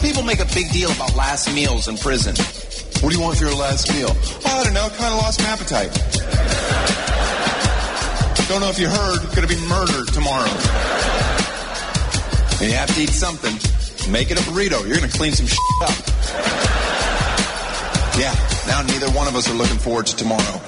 People make a big deal about last meals in prison. What do you want for your last meal? Oh, I don't know. Kind of lost my appetite. Don't know if you heard. Going to be murdered tomorrow. And you have to eat something. Make it a burrito. You're going to clean some shit up. Yeah, now neither one of us are looking forward to tomorrow.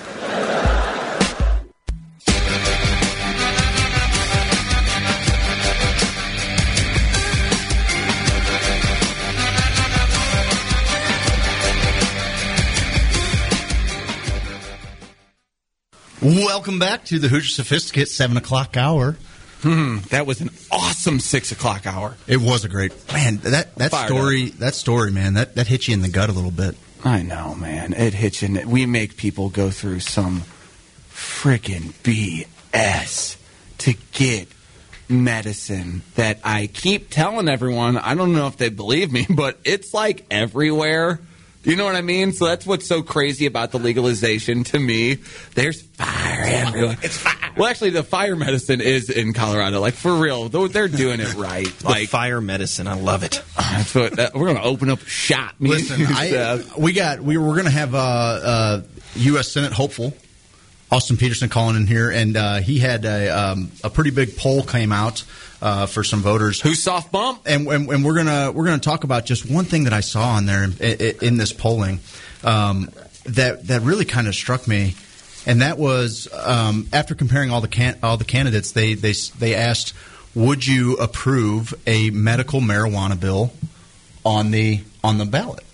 Welcome back to the Who's Your Sophisticate 7 o'clock hour. Hmm, that was an awesome six o'clock hour. It was a great man. That that Fired story, that story, man, that that hits you in the gut a little bit. I know, man. It hits you. in- We make people go through some freaking BS to get medicine that I keep telling everyone. I don't know if they believe me, but it's like everywhere. You know what I mean? So that's what's so crazy about the legalization to me. There's fire everywhere. It's fire. Well, actually, the fire medicine is in Colorado. Like for real, Though they're doing it right. Like fire medicine, I love it. That's what that, we're going to open up shop. Me Listen, I, we got we were going to have uh, uh, U.S. Senate hopeful Austin Petersen calling in here, and uh, he had a, um, a pretty big poll came out uh, for some voters. who soft bump? and, and, and we're gonna we're gonna talk about just one thing that I saw on there in, in, in this polling um, that that really kind of struck me, and that was um, after comparing all the can, all the candidates, they they they asked, would you approve a medical marijuana bill on the on the ballot?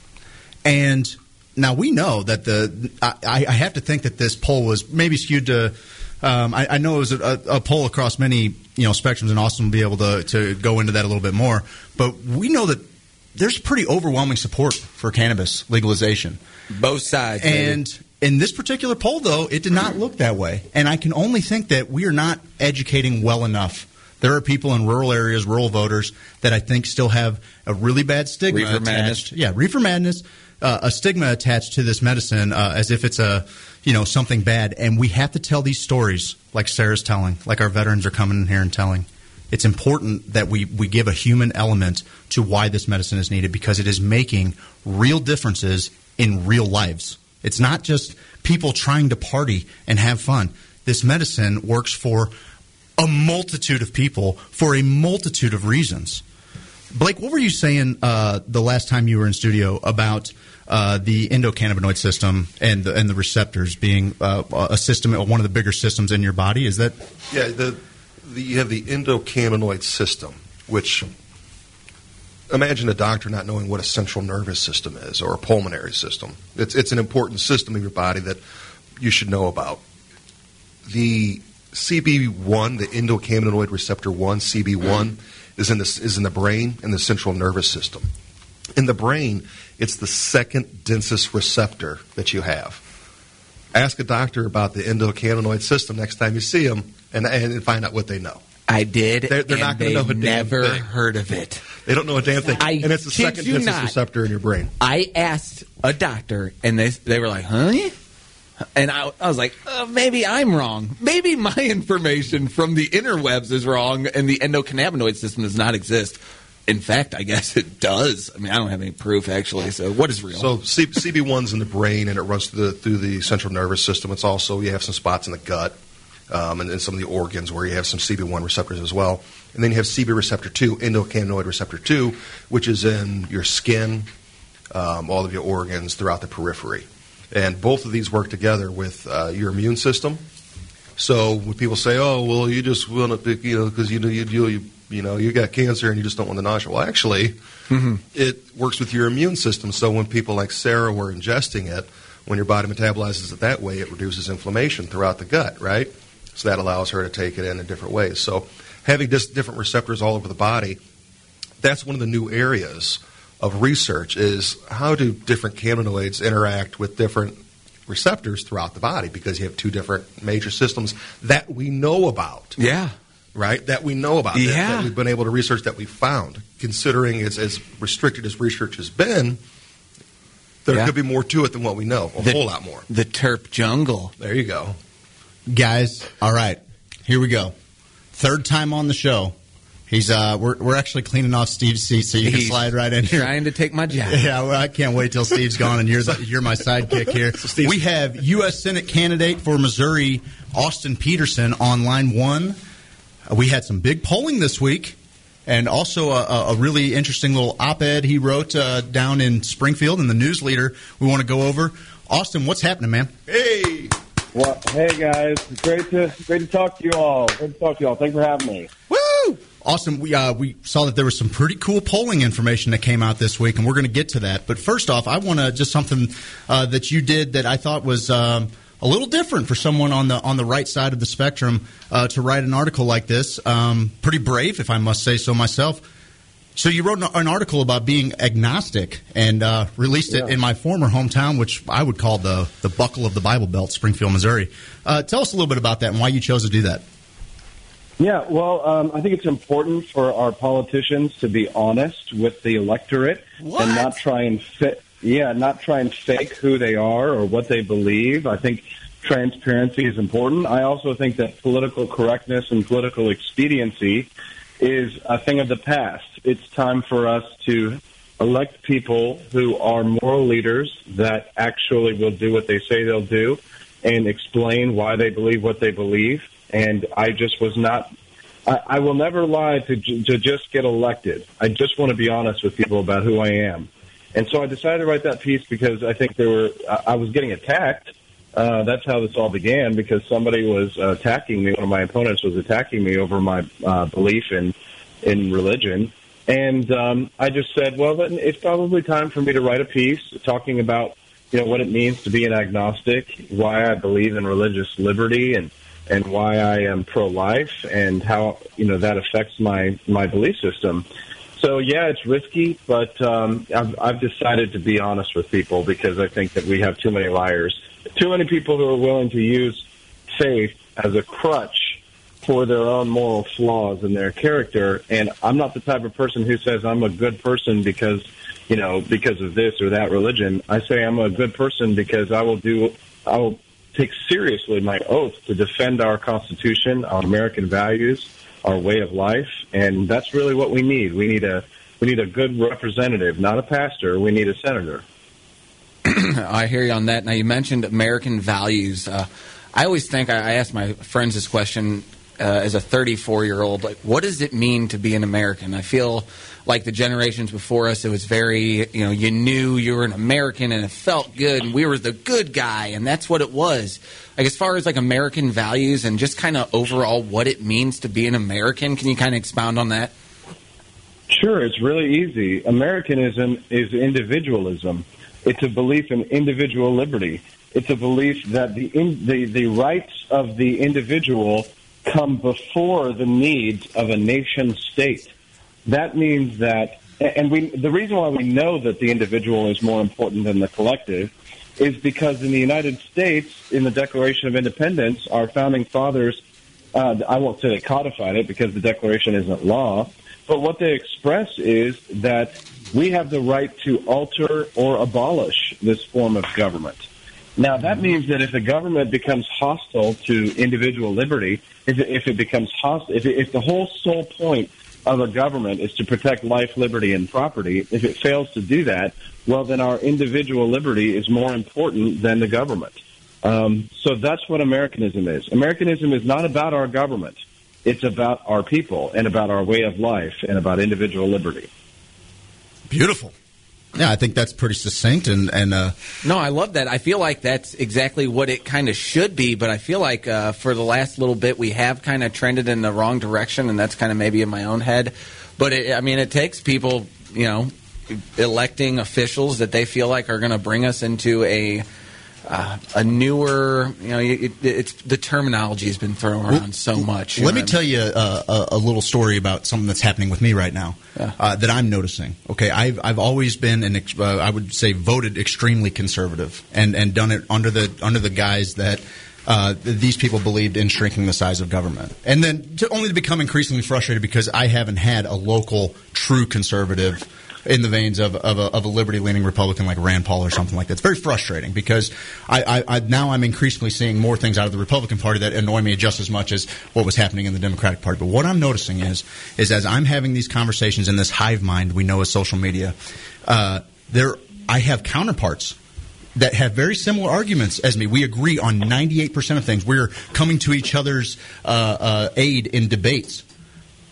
And now we know that the I, I have to think that this poll was maybe skewed to. Um, I, I know it was a, a poll across many you know spectrums, and Austin will be able to to go into that a little bit more. But we know that there's pretty overwhelming support for cannabis legalization, Both sides. baby. and in this particular poll, though, it did not look that way. And I can only think that we are not educating well enough. There are people in rural areas, rural voters, that I think still have a really bad stigma Reefer attached. madness. Yeah, reefer madness, uh, a stigma attached to this medicine uh, as if it's a you know something bad. And we have to tell these stories like Sarah's telling, like our veterans are coming in here and telling. It's important that we, we give a human element to why this medicine is needed because it is making real differences in real lives. It's not just people trying to party and have fun. This medicine works for a multitude of people for a multitude of reasons. Blake, what were you saying uh, the last time you were in studio about uh, the endocannabinoid system and the, and the receptors being uh, a system, one of the bigger systems in your body? Is that Yeah, the, the you have the endocannabinoid system, which imagine a doctor not knowing what a central nervous system is or a pulmonary system. It's it's an important system in your body that you should know about. The CB1, the endocannabinoid receptor one, CB1, is in the is in the brain and the central nervous system. In the brain, it's the second densest receptor that you have. Ask a doctor about the endocannabinoid system next time you see them, and, and find out what they know. I did. They're- they're not gonna know a they've damn never thing. heard of it. They don't know a damn thing, I and it's the second densest not. receptor in your brain. I asked a doctor, and they they were like, "Huh?" And I, I was like, uh, "Maybe I'm wrong. Maybe my information from the interwebs is wrong, and the endocannabinoid system does not exist." In fact, I guess it does. I mean, I don't have any proof actually. So, what is real? So C- CB1's in the brain, and it runs through the, through the central nervous system. It's also you have some spots in the gut, um, and in some of the organs where you have some CB1 receptors as well. And then you have CB receptor 2, endocannabinoid receptor 2, which is in your skin, um, all of your organs throughout the periphery. And both of these work together with uh, your immune system. So when people say, "Oh, well, you just want to, you know, because you know you, you you you know you got cancer and you just don't want the nausea," well, actually, mm-hmm. it works with your immune system. So when people like Sarah were ingesting it, when your body metabolizes it that way, it reduces inflammation throughout the gut, right? So that allows her to take it in in different ways. So having just different receptors all over the body, that's one of the new areas of research is how do different cannabinoids interact with different receptors throughout the body because you have two different major systems that we know about yeah, right? That we know about, that- Yeah. that, we've been able to research, that we found. Considering it's as restricted as research has been, there Yeah. could be more to it than what we know. A The- whole lot more. the terp jungle. There you go. guys? All right, here we go. Third time on the show. He's uh, we're we're actually cleaning off Steve's seat so you can slide right in. here. Trying to take my job. Yeah, well, I can't wait till Steve's gone and you're the, you're my sidekick here. we have U.S. Senate candidate for Missouri, Austin Petersen, on line one. Uh, we had some big polling this week, and also a, a- a really interesting little op-ed he wrote uh, down in Springfield in the News Leader. We want to go over. Austin, what's happening, man? Hey, Well, hey guys, great to great to talk to you all. Great to talk to you all. Thanks for having me. Woo! Awesome. We uh, we saw that there was some pretty cool polling information that came out this week, and we're going to get to that. But first off, I want to just something uh, that you did that I thought was um, a little different for someone on the on the right side of the spectrum uh, to write an article like this. Um, pretty brave, if I must say so myself. So you wrote an, article about being agnostic and uh, released it Yeah. in my former hometown, which I would call the the buckle of the Bible Belt, Springfield, Missouri. Uh, tell us a little bit about that and why you chose to do that. Yeah, well, um, I think it's important for our politicians to be honest with the electorate and not try and fit. Yeah, not try and fake who they are or what they believe. I think transparency is important. I also think that political correctness and political expediency is a thing of the past. It's time for us to elect people who are moral leaders that actually will do what they say they'll do and explain why they believe what they believe. And I just was not. I, I will never lie to, to just get elected. I just want to be honest with people about who I am. And so I decided to write that piece because I think there were. I, was getting attacked. Uh, that's how this all began because somebody was uh, attacking me. One of my opponents was attacking me over my uh, belief in in religion, and um, I just said, well, then it's probably time for me to write a piece talking about you know what it means to be an agnostic, why I believe in religious liberty, and and why I am pro-life, and how you know that affects my my belief system. So yeah, it's risky, but um, I've, I've decided to be honest with people because I think that we have too many liars, too many people who are willing to use faith as a crutch for their own moral flaws in their character. And I'm not the type of person who says I'm a good person because, you know, because of this or that religion. I say I'm a good person because I will do, I will take seriously my oath to defend our Constitution, our American values, our way of life, and that's really what we need. We need a we need a good representative, not a pastor. We need a senator. I hear you on that. Now you mentioned American values. Uh, I always think I, I ask my friends this question uh, as a 34 year old. Like, what does it mean to be an American? I feel like the generations before us, it was very you know you knew you were an American and it felt good, and we were the good guy, and that's what it was. Like as far as like American values and just kind of overall what it means to be an American, can you kind of expound on that? Sure, it's really easy. Americanism is individualism. It's a belief in individual liberty. It's a belief that the in, the, the rights of the individual come before the needs of a nation state. That means that, and we the reason why we know that the individual is more important than the collective is because in the United States, in the Declaration of Independence, our founding fathers, uh, I won't say they codified it because the Declaration isn't law, but what they express is that we have the right to alter or abolish this form of government. Now, that means that if the government becomes hostile to individual liberty, if it, if it becomes hostile, if, it, if the whole sole point of a government is to protect life, liberty, and property, if it fails to do that, well, then our individual liberty is more important than the government. Um, so that's what Americanism is. Americanism is not about our government. It's about our people and about our way of life and about individual liberty. Beautiful. Yeah, I think that's pretty succinct and and uh, No, I love that. I feel like that's exactly what it kind of should be, but I feel like uh, for the last little bit we have kind of trended in the wrong direction, and that's kind of maybe in my own head. But it, I mean, it takes people, you know, electing officials that they feel like are going to bring us into a uh, a newer, you know, it, it's the terminology has been thrown around so much. Let me what I tell you uh, a, a little story about something that's happening with me right now Yeah. uh, that I'm noticing. Okay, I've I've always been an ex- uh, I would say voted extremely conservative and and done it under the under the guise that. Uh, these people believed in shrinking the size of government, and then to only to become increasingly frustrated because I haven't had a local true conservative in the veins of, of a, a liberty leaning Republican like Rand Paul or something like that. It's very frustrating because I, I, I, now I'm increasingly seeing more things out of the Republican Party that annoy me just as much as what was happening in the Democratic Party. But what I'm noticing is is as I'm having these conversations in this hive mind we know as social media, uh, there I have counterparts that have very similar arguments as me. We agree on 98% of things. We're coming to each other's uh, uh, aid in debates.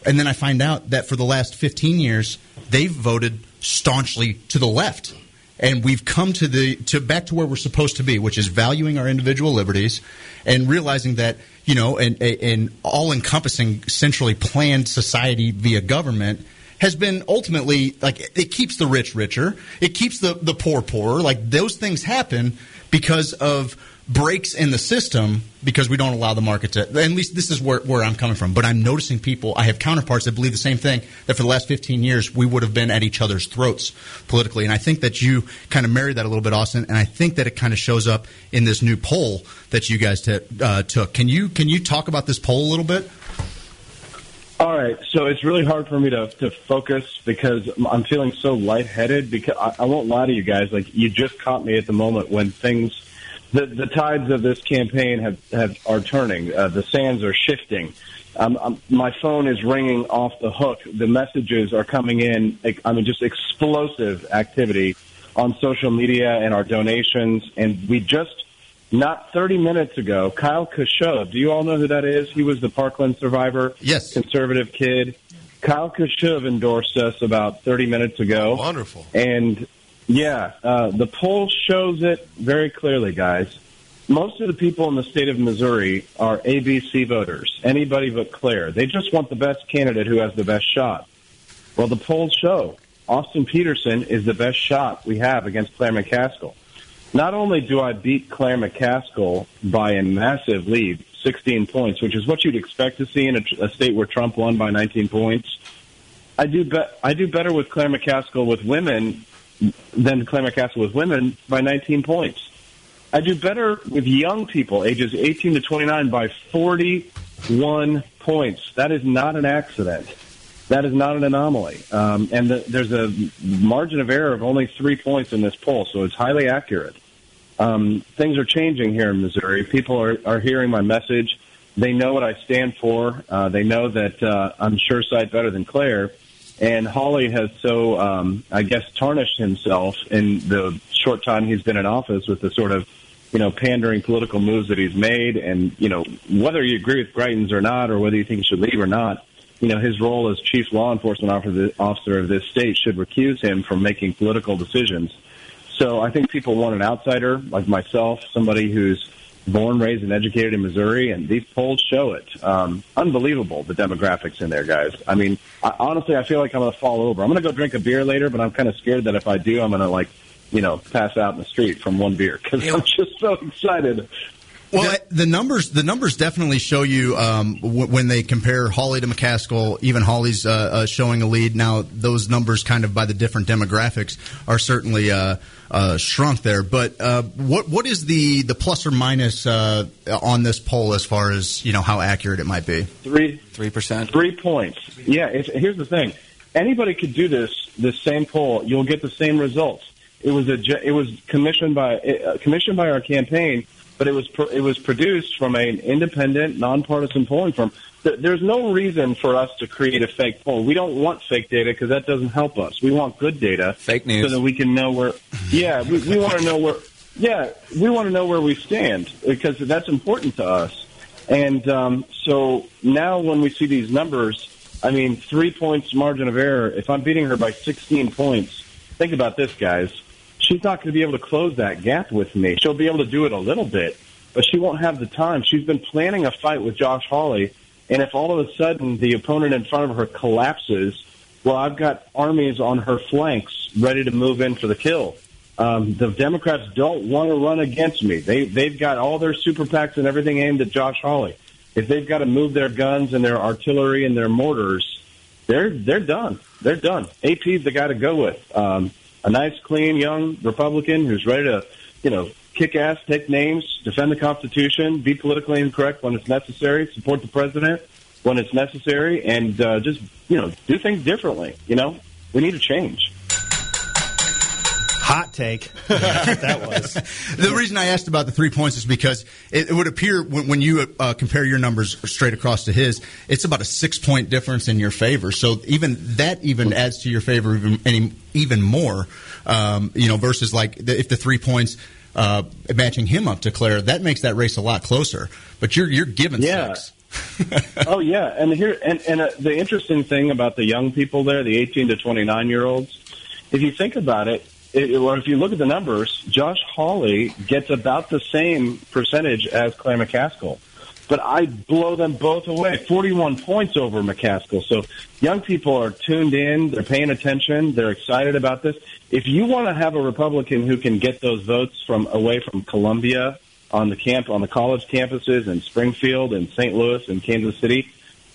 And then I find out that for the last 15 years, they've voted staunchly to the left. And we've come to the to back to where we're supposed to be, which is valuing our individual liberties and realizing that you know an, an all-encompassing, centrally planned society via government has been ultimately like it keeps the rich richer, it keeps the the poor poorer. Like those things happen because of breaks in the system because we don't allow the market to. At least this is where, where I'm coming from. But I'm noticing people. I have counterparts that believe the same thing. That for the last 15 years we would have been at each other's throats politically, and I think that you kind of married that a little bit, Austin. And I think that it kind of shows up in this new poll that you guys t- uh, took. Can you can you talk about this poll a little bit? All right, so it's really hard for me to, to focus because I'm feeling so lightheaded. Because I, I won't lie to you guys, like you just caught me at the moment when things, the the tides of this campaign have, have are turning. Uh, the sands are shifting. Um, um, my phone is ringing off the hook. The messages are coming in. I mean, just explosive activity on social media and our donations, and we just not 30 minutes ago, Kyle Kashuv. Do you all know who that is? He was the Parkland survivor. Yes. Conservative kid. Kyle Kashuv endorsed us about 30 minutes ago. Wonderful. And yeah, uh, the poll shows it very clearly, guys. Most of the people in the state of Missouri are ABC voters, anybody but Claire. They just want the best candidate who has the best shot. Well, the polls show Austin Petersen is the best shot we have against Claire McCaskill. Not only do I beat Claire McCaskill by a massive lead, 16 points, which is what you'd expect to see in a, a state where Trump won by 19 points. I do be- I do better with Claire McCaskill with women than Claire McCaskill with women by 19 points. I do better with young people, ages 18 to 29, by 41 points. That is not an accident. That is not an anomaly. Um, and the, there's a margin of error of only three points in this poll, so it's highly accurate um, things are changing here in Missouri. People are, are hearing my message. They know what I stand for. Uh, they know that uh, I'm sure sight better than Claire. And Hawley has so, um, I guess, tarnished himself in the short time he's been in office with the sort of, you know, pandering political moves that he's made. And, you know, whether you agree with Greitens or not, or whether you think he should leave or not, you know, his role as chief law enforcement officer of this state should recuse him from making political decisions. So I think people want an outsider like myself, somebody who's born, raised, and educated in Missouri, and these polls show it. Um, unbelievable, the demographics in there, guys. I mean, I, honestly, I feel like I'm going to fall over. I'm going to go drink a beer later, but I'm kind of scared that if I do, I'm going to, like, you know, pass out in the street from one beer because I'm just so excited well, the numbers the numbers definitely show you um, w- when they compare Hawley to McCaskill. Even Hawley's uh, uh, showing a lead now. Those numbers, kind of by the different demographics, are certainly uh, uh shrunk there. But uh, what what is the the plus or minus uh, on this poll as far as you know how accurate it might be? Three three percent, three points. Yeah. here's the thing: anybody could do this this same poll. You'll get the same results. It was a it was commissioned by commissioned by our campaign but it was pro- it was produced from an independent, nonpartisan polling firm. There's no reason for us to create a fake poll. We don't want fake data because that doesn't help us. We want good data, fake news, so that we can know where. Yeah, we, we want to know where. Yeah, we want to know where we stand because that's important to us. And um, so now, when we see these numbers, I mean, three points margin of error. If I'm beating her by 16 points, think about this, guys she's not going to be able to close that gap with me. She'll be able to do it a little bit, but she won't have the time. She's been planning a fight with Josh Hawley, and if all of a sudden the opponent in front of her collapses, well, I've got armies on her flanks ready to move in for the kill. Um, the Democrats don't want to run against me. They they've got all their super PACs and everything aimed at Josh Hawley. If they've got to move their guns and their artillery and their mortars, they're they're done. They're done. AP's the guy to go with. Um, a nice, clean, young Republican who's ready to, you know, kick ass, take names, defend the Constitution, be politically incorrect when it's necessary, support the president when it's necessary, and uh, just, you know, do things differently. You know, we need a change. Hot take. that was. the reason I asked about the three points is because it, it would appear when, when you uh, compare your numbers straight across to his, it's about a six point difference in your favor. So even that even adds to your favor even any, even more. Um, you know, versus like the, if the three points. Uh, matching him up to Claire, that makes that race a lot closer. But you're you're given Yeah. six. oh yeah, and here and and uh, the interesting thing about the young people there, the 18 to 29 year olds, if you think about it, it, or if you look at the numbers, Josh Hawley gets about the same percentage as Claire McCaskill, but I blow them both away, 41 points over McCaskill. So young people are tuned in, they're paying attention, they're excited about this. If you want to have a Republican who can get those votes from away from Columbia on the camp on the college campuses in Springfield and St. Louis and Kansas City.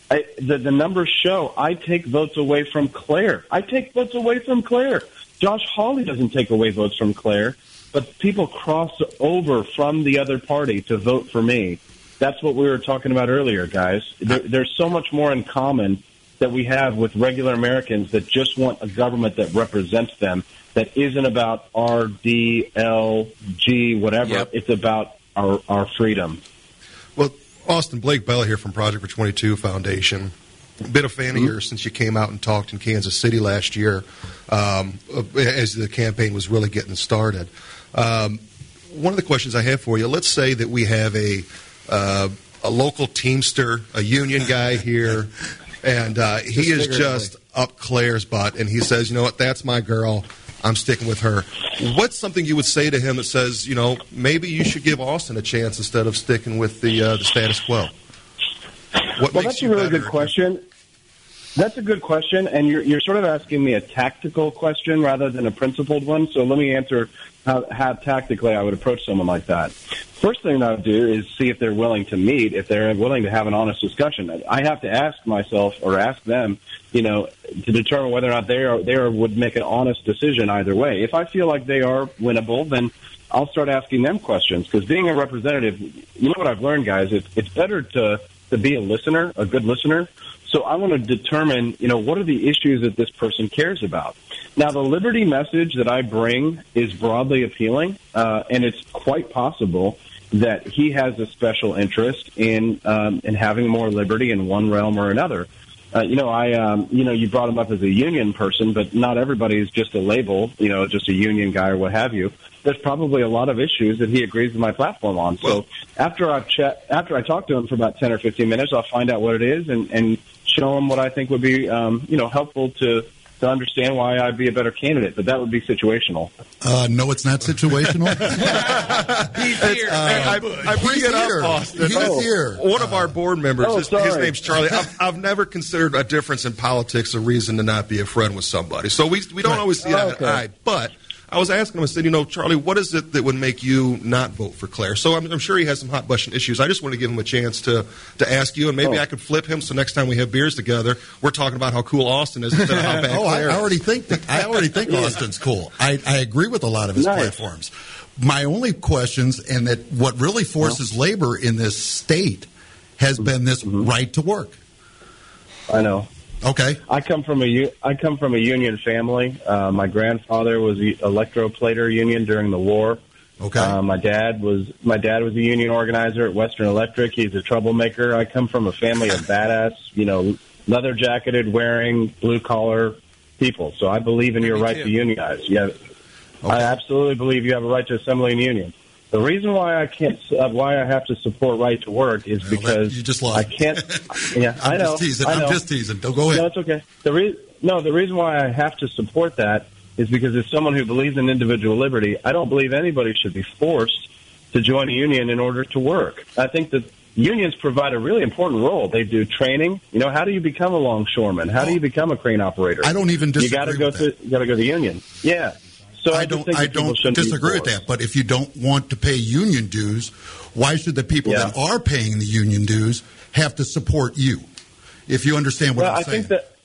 I, the, the numbers show I take votes away from Claire. I take votes away from Claire. Josh Hawley doesn't take away votes from Claire, but people cross over from the other party to vote for me. That's what we were talking about earlier, guys. There, there's so much more in common that we have with regular Americans that just want a government that represents them, that isn't about R, D, L, G, whatever. Yep. It's about our, our freedom. Well, Austin Blake Bell here from Project for 22 Foundation. Been a fan of yours since you came out and talked in Kansas City last year, um, as the campaign was really getting started. Um, one of the questions I have for you: Let's say that we have a uh, a local Teamster, a union guy here, and uh, he is just up Claire's butt, and he says, "You know what? That's my girl. I'm sticking with her." What's something you would say to him that says, "You know, maybe you should give Austin a chance instead of sticking with the uh, the status quo"? What Well, that's a really better? good question. That's a good question, and you're, you're sort of asking me a tactical question rather than a principled one. So let me answer how, how tactically I would approach someone like that. First thing I would do is see if they're willing to meet, if they're willing to have an honest discussion. I have to ask myself or ask them, you know, to determine whether or not they are they are, would make an honest decision either way. If I feel like they are winnable, then I'll start asking them questions because being a representative, you know what I've learned, guys, it's, it's better to to be a listener, a good listener. So I want to determine, you know, what are the issues that this person cares about. Now, the liberty message that I bring is broadly appealing, uh, and it's quite possible that he has a special interest in um, in having more liberty in one realm or another. Uh, you know, I, um, you know, you brought him up as a union person, but not everybody is just a label, you know, just a union guy or what have you. There's probably a lot of issues that he agrees with my platform on. So after I've chat, after I talk to him for about 10 or 15 minutes, I'll find out what it is and, and show him what I think would be, um, you know, helpful to, to understand why I'd be a better candidate. But that would be situational. Uh, no, it's not situational. It's- I, I bring He's it up, here. Austin. He's Oh, here. One of our board members, Oh, his, his name's Charlie. I've, I've never considered a difference in politics a reason to not be a friend with somebody. So we we don't always see eye to Okay. eye. But I was asking him, I said, you know, Charlie, what is it that would make you not vote for Claire? So I'm, I'm sure he has some hot button issues. I just want to give him a chance to to ask you, and maybe Oh. I could flip him. So next time we have beers together, we're talking about how cool Austin is instead of how bad oh, I, Claire I is. already think that I already think Austin's cool. I, I agree with a lot of his Nice. platforms. My only questions, and that what really forces labor in this state has been this Mm-hmm. right to work. I know. Okay, I come from a I come from a union family. Uh, my grandfather was the electroplater union during the war. okay. Uh, my dad was my dad was a union organizer at Western Electric. He's a troublemaker. I come from a family of badass, you know, leather jacketed, wearing blue collar people. So I believe in your Me right too. to unionize. Yeah, I absolutely believe you have a right to assembly and union. The reason why I can't, uh, why I have to support right to work is Well, that- because you just I can't. Yeah, I'm I know. just teasing. I know. I'm just teasing. Don't go No, it's okay. The re- no, the reason why I have to support that is because as someone who believes in individual liberty, I don't believe anybody should be forced to join a union in order to work. I think that unions provide a really important role. They do training. You know, how do you become a longshoreman? How do you become a crane operator? I don't even You got to go through. You got to go to the union. Yeah. So I, I don't. I don't disagree with that. But if you don't want to pay union dues, why should the people Yeah. that are paying the union dues have to support you? If you understand what well, I'm I saying. think that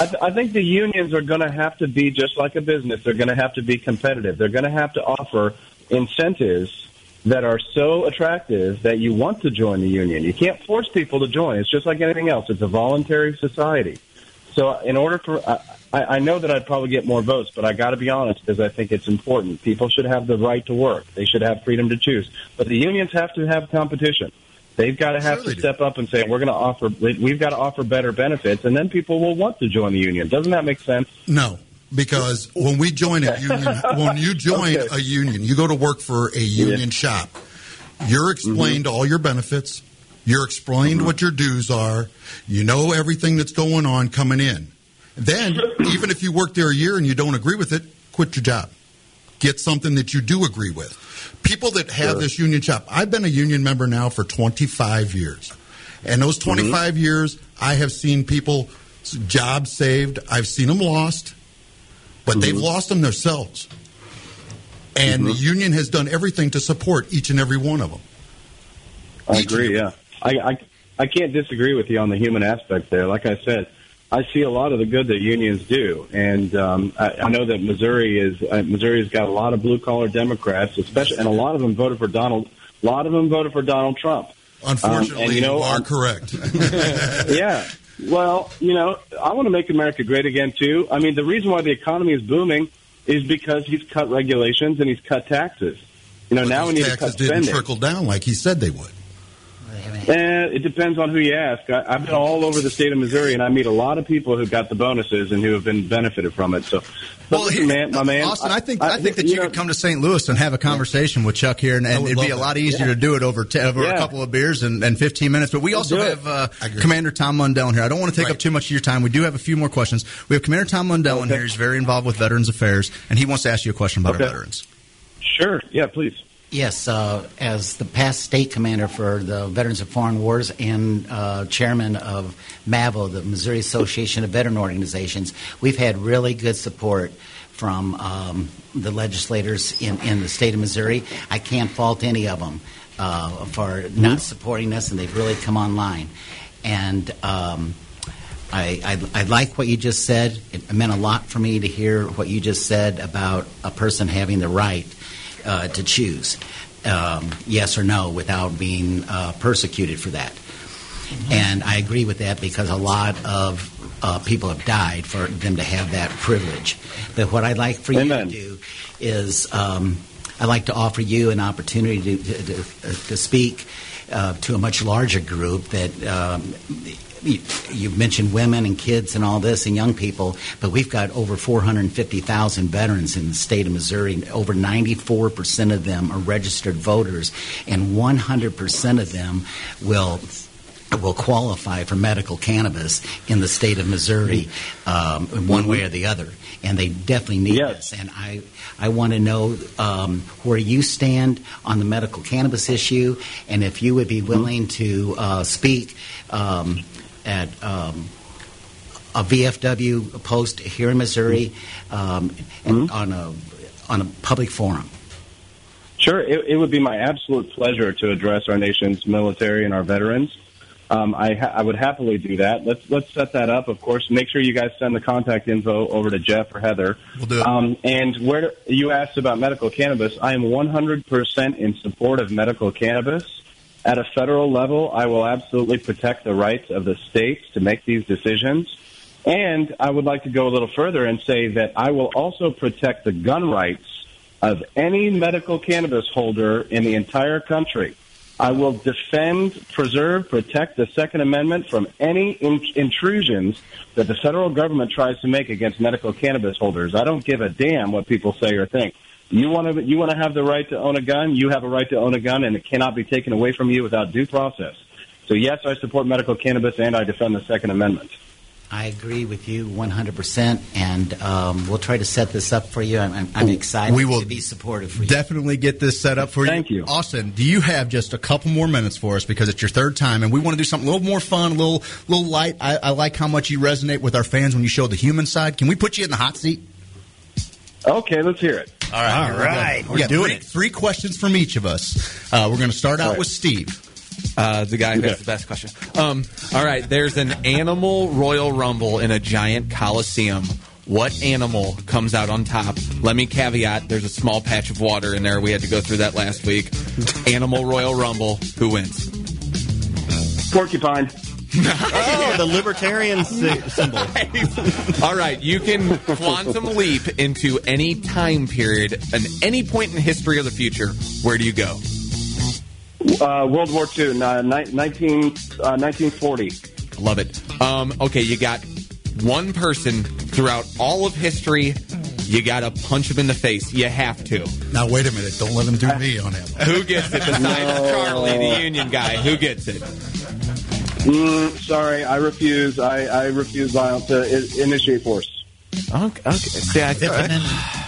I, th- I think the unions are going to have to be just like a business. They're going to have to be competitive. They're going to have to offer incentives that are so attractive that you want to join the union. You can't force people to join. It's just like anything else. It's a voluntary society. So in order for, I, I know that I'd probably get more votes, but I got to be honest because I think it's important. People should have the right to work. They should have freedom to choose. But the unions have to have competition. They've got to have Sure to do. step up and say, we're going to offer, we've got to offer better benefits, and then people will want to join the union. Doesn't that make sense? No, because when we join a union, when you join Okay. a union, you go to work for a union shop. You're explained mm-hmm. all your benefits. You're explained what your dues are. You know everything that's going on coming in. Then, even if you work there a year and you don't agree with it, quit your job. Get something that you do agree with. People that have Sure. this union shop, I've been a union member now for 25 years. And those mm-hmm. 25 years, I have seen people jobs saved. I've seen them lost, but they've mm-hmm. lost them themselves. And the mm-hmm. union has done everything to support each and every one of them. I Each agree. Yeah, I, I I can't disagree with you on the human aspect there. Like I said, I see a lot of the good that unions do, and um, I, I know that Missouri is uh, Missouri's got a lot of blue collar Democrats, especially, and a lot of them voted for Donald. A lot of them voted for Donald Trump. Unfortunately, Um, and, you know, you are I'm- correct. yeah. Well, you know, I want to make America great again too. I mean, the reason why the economy is booming is because he's cut regulations and he's cut taxes. You know, now we need to taxes cut didn't spending. trickle down like he said they would. Eh, it depends on who you ask. I, I've been all over the state of Missouri, and I meet a lot of people who got the bonuses and who have been benefited from it. So, but listen, here- man, my man, Austin, I, think I, think that you, know, could come to St. Louis and have a conversation with Chuck here, and, and it'd be a lot easier to do it over t- over a couple of beers and, and 15 minutes. But we also do it. have uh, Commander Tom Mundell here. I don't want to take Right. up too much of your time. We do have a few more questions. We have Commander Tom Mundell in Okay. here. He's very involved with Veterans Affairs, and he wants to ask you a question about Okay. our veterans. Sure, yeah, please. Yes, uh, as the past state commander for the Veterans of Foreign Wars and uh, chairman of MAVO, the Missouri Association of Veteran Organizations, we've had really good support from um, the legislators in, in the state of Missouri. I can't fault any of them uh, for not supporting us, and they've really come online. And um, I, I, I like what you just said. It meant a lot for me to hear what you just said about a person having the right uh, to choose um, yes or no without being uh, persecuted for that. And I agree with that because a lot of uh, people have died for them to have that privilege. But what I'd like for Amen. you to do is um, I'd like to offer you an opportunity to, to, to speak uh, to a much larger group that um, you, you've mentioned women and kids and all this and young people, but we've got over 450,000 veterans in the state of Missouri. Over 94% of them are registered voters, and 100% of them will will qualify for medical cannabis in the state of Missouri, um, one way or the other, and they definitely need Yes. this. And I, I want to know um, where you stand on the medical cannabis issue, and if you would be willing to uh, speak um, at um, a VFW post here in Missouri um, and on a on a public forum. Sure, it, it would be my absolute pleasure to address our nation's military and our veterans. Um, I, ha- I would happily do that. Let's let's set that up. Of course, make sure you guys send the contact info over to Jeff or Heather. We'll do it. Um, and where you asked about medical cannabis, I am 100% in support of medical cannabis. At a federal level, I will absolutely protect the rights of the states to make these decisions. And I would like to go a little further and say that I will also protect the gun rights of any medical cannabis holder in the entire country. I will defend, preserve, protect the Second Amendment from any in- intrusions that the federal government tries to make against medical cannabis holders. I don't give a damn what people say or think. You want to you want to have the right to own a gun. You have a right to own a gun, and it cannot be taken away from you without due process. So yes, I support medical cannabis, and I defend the Second Amendment. I agree with you 100%, and um, we'll try to set this up for you. I'm, I'm, I'm excited We will to be supportive for you. Definitely get this set up for you. Thank you. Austin. Do you have just a couple more minutes for us because it's your third time and we want to do something a little more fun, a little little light. I, I like how much you resonate with our fans when you show the human side. Can we put you in the hot seat? Okay, let's hear it. All right, All here we go. right, We we're got doing three, it. three questions from each of us. Uh, we're going to start out Right. with Steve. Uh, the guy who has the best question. Um, all right, there's an animal Royal Rumble in a giant coliseum. What animal comes out on top? Let me caveat: there's a small patch of water in there. We had to go through that last week. Animal Royal Rumble. Who wins? Porcupine. Oh, the libertarian sy- symbol. All right, you can quantum leap into any time period and any point in history or the future. Where do you go? Uh, World War II, uh, ni- 19, uh, 1940. Love it. Um, okay, you got one person throughout all of history. You got to punch him in the face. You have to. Now wait a minute. Don't let him do me on him. Who gets it besides No. Charlie, the union guy? Who gets it? Mm, sorry, I refuse. I, I refuse violence to i- initiate force. Okay. okay. See, I,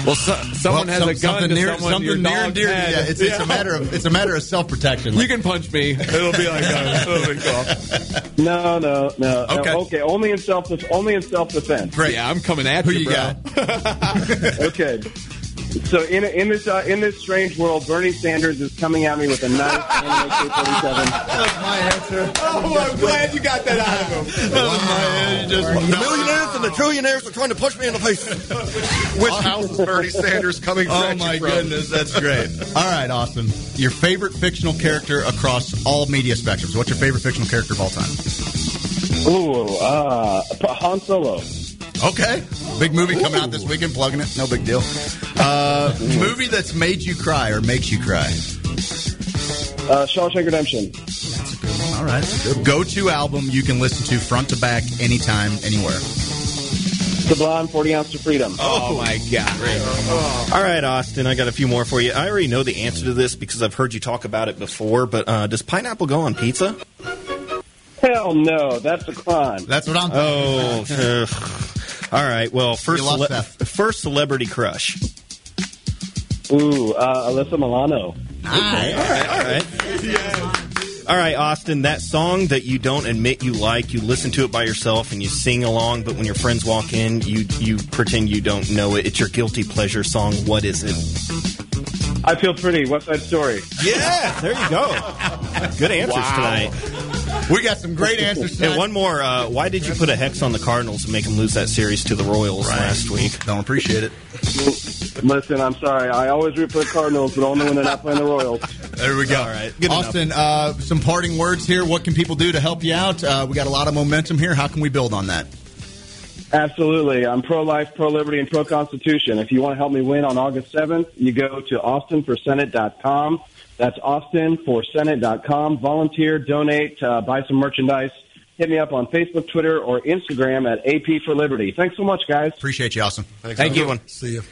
well, so, someone Well, has some- a gun something to near, someone something your near and dog dear. had. Yeah, it's, it's a matter of it's a matter of self protection. You can punch me. It'll be like that. Cool. No, no, no. Okay. No, okay, only in self only in self defense. Great. Yeah, I'm coming at Who you, you bro. got? Okay. So in in this uh, in this strange world, Bernie Sanders is coming at me with a knife and an AK-47. my answer. Oh, I'm glad you got that out of him. The millionaires and the trillionaires are trying to punch me in the face. Which house is Bernie Sanders coming from? Oh at you my from? goodness, that's great. All right, Austin. Your favorite fictional character across all media spectrums. What's your favorite fictional character of all time? Ooh, uh, Han Solo. Okay. Big movie coming out this weekend, plugging it. No big deal. Uh, movie that's made you cry or makes you cry. Uh, Shawshank Redemption. All right. Go to album you can listen to front to back, anytime, anywhere. Sublime, 40 ounce of freedom. Oh, my God. All right, Austin, I got a few more for you. I already know the answer to this because I've heard you talk about it before, but uh, does pineapple go on pizza? Hell no, that's a crime. That's what I'm Oh, ugh. All right. Well, first, cele- first celebrity crush. Ooh, uh, Alyssa Milano. All right, all right. All right, Austin, that song that you don't admit you like, you listen to it by yourself and you sing along, but when your friends walk in, you you pretend you don't know it. It's your guilty pleasure song. What is it? I feel pretty. What's that Story. Yeah, there you go. Good answers tonight. We got some great answers tonight. And one more. Uh, why did you put a hex on the Cardinals and make them lose that series to the Royals last week? Don't appreciate it. Listen, I'm sorry. I always root for the Cardinals, but only when they're not playing the Royals. There we go. All right, good. Austin, uh, some parting words here. What can people do to help you out? Uh, we got a lot of momentum here. How can we build on that? Absolutely. I'm pro life, pro liberty, and pro constitution. If you want to help me win on August 7th, you go to austinforsenate.com. That's Austin for austinforsenate.com. Volunteer, donate, uh, buy some merchandise. Hit me up on Facebook, Twitter, or Instagram at AP for Liberty. Thanks so much, guys. Appreciate you, Austin. Thank you. See you.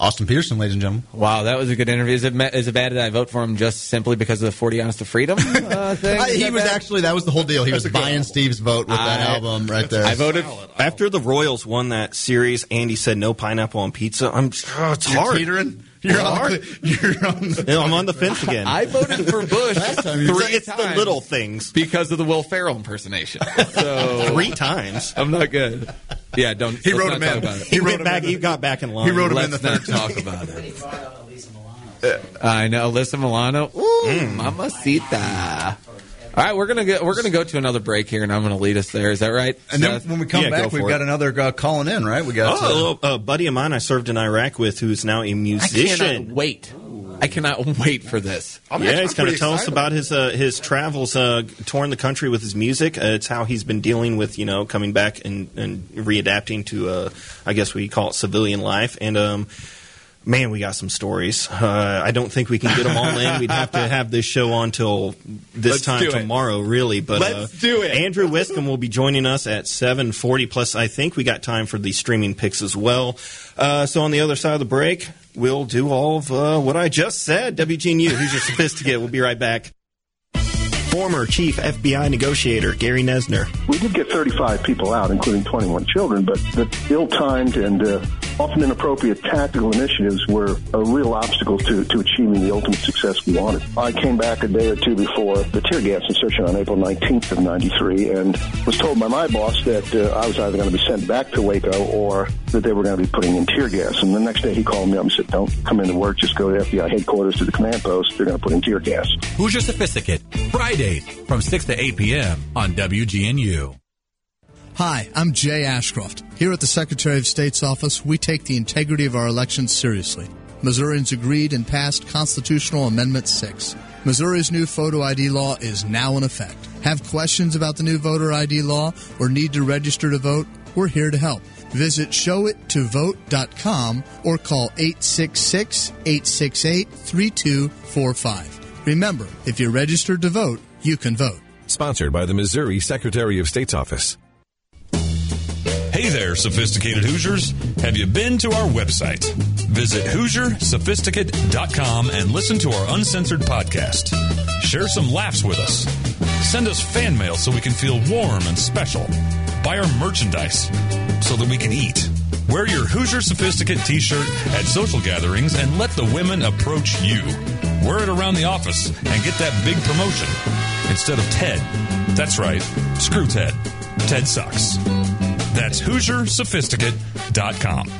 Austin Petersen, ladies and gentlemen. Wow, that was a good interview. Is it, it bad that I vote for him just simply because of the 40 ounce to freedom uh, thing? Is he was bad? actually that was the whole deal. He was buying Steve's vote with that album right there. I voted. After the Royals won that series, Andy said no pineapple on pizza. I'm. Oh, it's You're hard. teetering. You're on, the, you're on the, Yeah, I'm on the fence again. I voted for Bush time you- three it's the times little things. because of the Will Ferrell impersonation. So Three times. I'm not good. Yeah, don't. He wrote not him in. about it. He He, wrote him back. in He got back in line. he wrote him in Let's the not third. talk about it. Uh, I know, Alyssa Milano. Ooh, mm. mamacita. All right, we're gonna go. We're gonna go to another break here, and I'm gonna lead us there. Is that right? and then when we come Yeah, back, for we've it. got another uh, calling in. Right? We got. Oh, uh, a buddy of mine I served in Iraq with, who's now a I cannot musician. wait. I cannot wait for this. I'm yeah, he's going to pretty tell us about his uh, his travels uh, touring the country with his music. Uh, it's how he's been dealing with you know coming back and, and readapting to uh, I guess we call it civilian life. And um, man, we got some stories. Uh, I don't think we can get them all in. We'd have to have this show on till this Let's time tomorrow, really. But Let's uh, do it. Andrew Wiscombe will be joining us at seven forty. Plus, I think we got time for the streaming picks as well. Uh, so on the other side of the break, we'll do all of uh, what I just said. WGNU, who's your sophisticate? We'll be right back. Former chief FBI negotiator Gary Noesner. We did get 35 people out, including 21 children, but the ill-timed and uh, often inappropriate tactical initiatives were a real obstacle to, to achieving the ultimate success we wanted. I came back a day or two before the tear gas insertion on April 19th of 93 and was told by my boss that uh, I was either going to be sent back to Waco or that they were going to be putting in tear gas. And the next day he called me up and said, don't come into work, just go to FBI headquarters to the command post. They're going to put in tear gas. Who's Your Sophisticate? Fridays from 6 to 8 p.m. on WGNU. Hi, I'm Jay Ashcroft. Here at the Secretary of State's office, we take the integrity of our elections seriously. Missourians agreed and passed Constitutional Amendment 6. Missouri's new photo ID law is now in effect. Have questions about the new voter ID law or need to register to vote? We're here to help. Visit showittovote.com or call 866 868 3245. Remember, if you're registered to vote, you can vote. Sponsored by the Missouri Secretary of State's Office. Hey there, sophisticated Hoosiers. Have you been to our website? Visit HoosierSophisticate.com and listen to our uncensored podcast. Share some laughs with us. Send us fan mail so we can feel warm and special. Buy our merchandise so that we can eat. Wear your Hoosier Sophisticate t shirt at social gatherings and let the women approach you. Wear it around the office and get that big promotion instead of Ted. That's right, screw Ted. Ted sucks. That's HoosierSophisticate.com.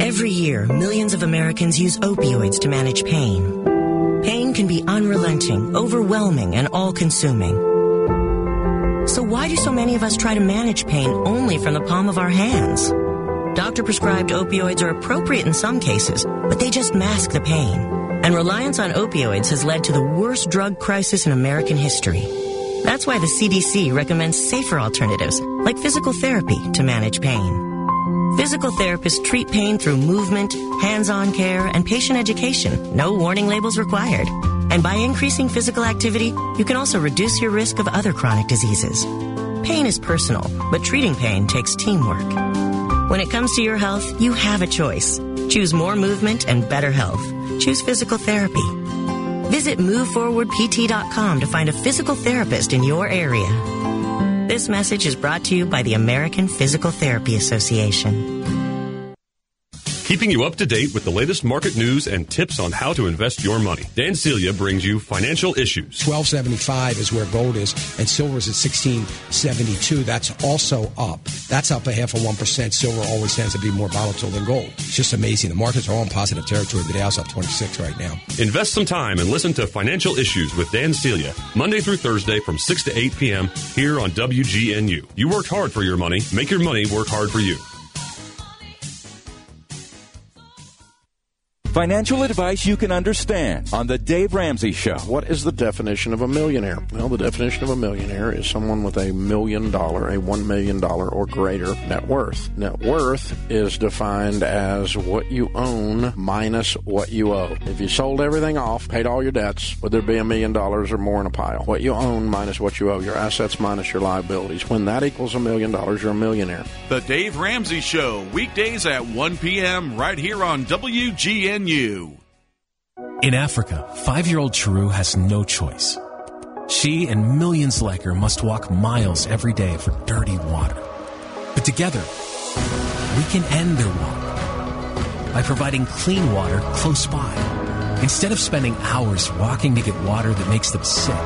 Every year, millions of Americans use opioids to manage pain. Pain can be unrelenting, overwhelming, and all consuming. So, why do so many of us try to manage pain only from the palm of our hands? Doctor prescribed opioids are appropriate in some cases, but they just mask the pain. And reliance on opioids has led to the worst drug crisis in American history. That's why the CDC recommends safer alternatives, like physical therapy, to manage pain. Physical therapists treat pain through movement, hands-on care, and patient education. No warning labels required. And by increasing physical activity, you can also reduce your risk of other chronic diseases. Pain is personal, but treating pain takes teamwork. When it comes to your health, you have a choice. Choose more movement and better health. Choose physical therapy. Visit moveforwardpt.com to find a physical therapist in your area. This message is brought to you by the American Physical Therapy Association. Keeping you up to date with the latest market news and tips on how to invest your money. Dan Celia brings you financial issues. 1275 is where gold is, and silver is at 1672. That's also up. That's up a half of 1%. Silver always tends to be more volatile than gold. It's just amazing. The markets are all in positive territory. The Dow's up 26 right now. Invest some time and listen to Financial Issues with Dan Celia, Monday through Thursday from 6 to 8 p.m. here on WGNU. You worked hard for your money. Make your money work hard for you. Financial advice you can understand on The Dave Ramsey Show. What is the definition of a millionaire? Well, the definition of a millionaire is someone with a million dollar, a one million dollar or greater net worth. Net worth is defined as what you own minus what you owe. If you sold everything off, paid all your debts, would there be a million dollars or more in a pile? What you own minus what you owe, your assets minus your liabilities. When that equals a million dollars, you're a millionaire. The Dave Ramsey Show, weekdays at 1 p.m. right here on WGN In Africa, five year old Chiru has no choice. She and millions like her must walk miles every day for dirty water. But together, we can end their walk by providing clean water close by. Instead of spending hours walking to get water that makes them sick,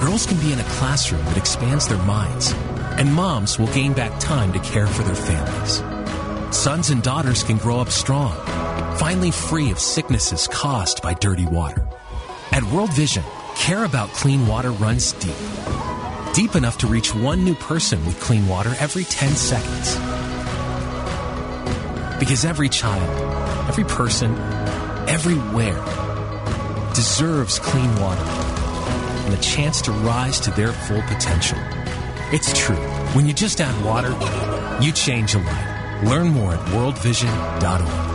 girls can be in a classroom that expands their minds, and moms will gain back time to care for their families. Sons and daughters can grow up strong, finally free of sicknesses caused by dirty water. At World Vision, care about clean water runs deep. Deep enough to reach one new person with clean water every 10 seconds. Because every child, every person, everywhere deserves clean water and the chance to rise to their full potential. It's true. When you just add water, you change a life. Learn more at worldvision.org.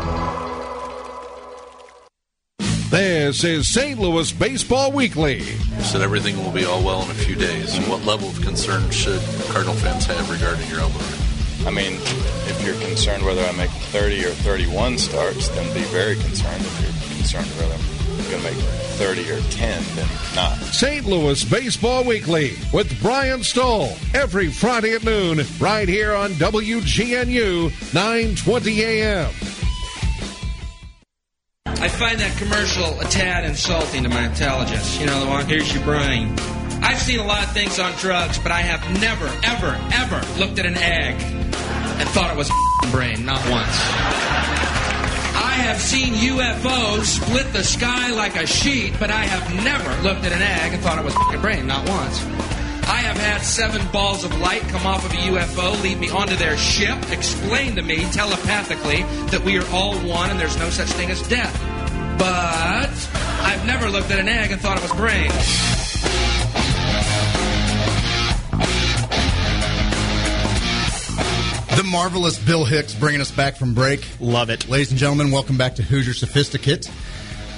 This is St. Louis Baseball Weekly. Said everything will be all well in a few days. What level of concern should Cardinal fans have regarding your elbow? I mean, if you're concerned whether I make 30 or 31 starts, then be very concerned. If you're concerned whether I'm going to make 30 or 10, then not. St. Louis Baseball Weekly with Brian Stull every Friday at noon right here on WGNU 920 AM. I find that commercial a tad insulting to my intelligence. You know, the one, here's your brain. I've seen a lot of things on drugs, but I have never, ever, ever looked at an egg and thought it was brain, not once. I have seen UFOs split the sky like a sheet, but I have never looked at an egg and thought it was a brain, not once. I have had seven balls of light come off of a UFO, lead me onto their ship, explain to me telepathically that we are all one and there's no such thing as death. But I've never looked at an egg and thought it was brain. Marvelous Bill Hicks bringing us back from break. Love it. Ladies and gentlemen, welcome back to Hoosier Sophisticate.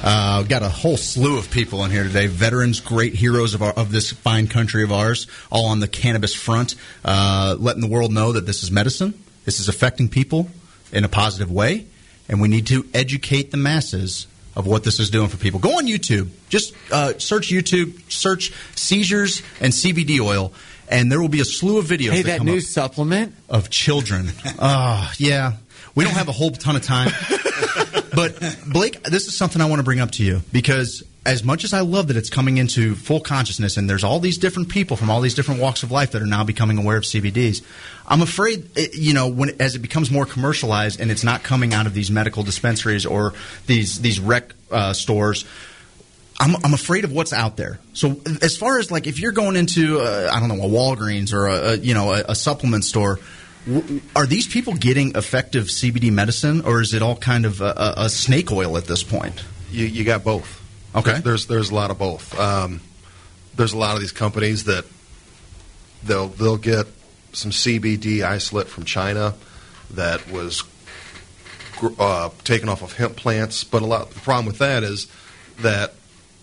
Uh, got a whole slew of people in here today. Veterans, great heroes of, our, of this fine country of ours, all on the cannabis front, uh, letting the world know that this is medicine. This is affecting people in a positive way, and we need to educate the masses of what this is doing for people. Go on YouTube. Just uh, search YouTube, search seizures and CBD oil, and there will be a slew of videos. Hey, that, that come new up supplement of children. Oh, yeah. We don't have a whole ton of time. but Blake, this is something I want to bring up to you because as much as I love that it's coming into full consciousness and there's all these different people from all these different walks of life that are now becoming aware of CBDs, I'm afraid it, you know when as it becomes more commercialized and it's not coming out of these medical dispensaries or these these rec uh, stores. I'm, I'm afraid of what's out there. So as far as like if you're going into uh, I don't know a Walgreens or a, a you know a, a supplement store, w- are these people getting effective CBD medicine or is it all kind of a, a, a snake oil at this point? You, you got both. Okay. There's there's a lot of both. Um, there's a lot of these companies that they'll they'll get some CBD isolate from China that was uh, taken off of hemp plants. But a lot the problem with that is that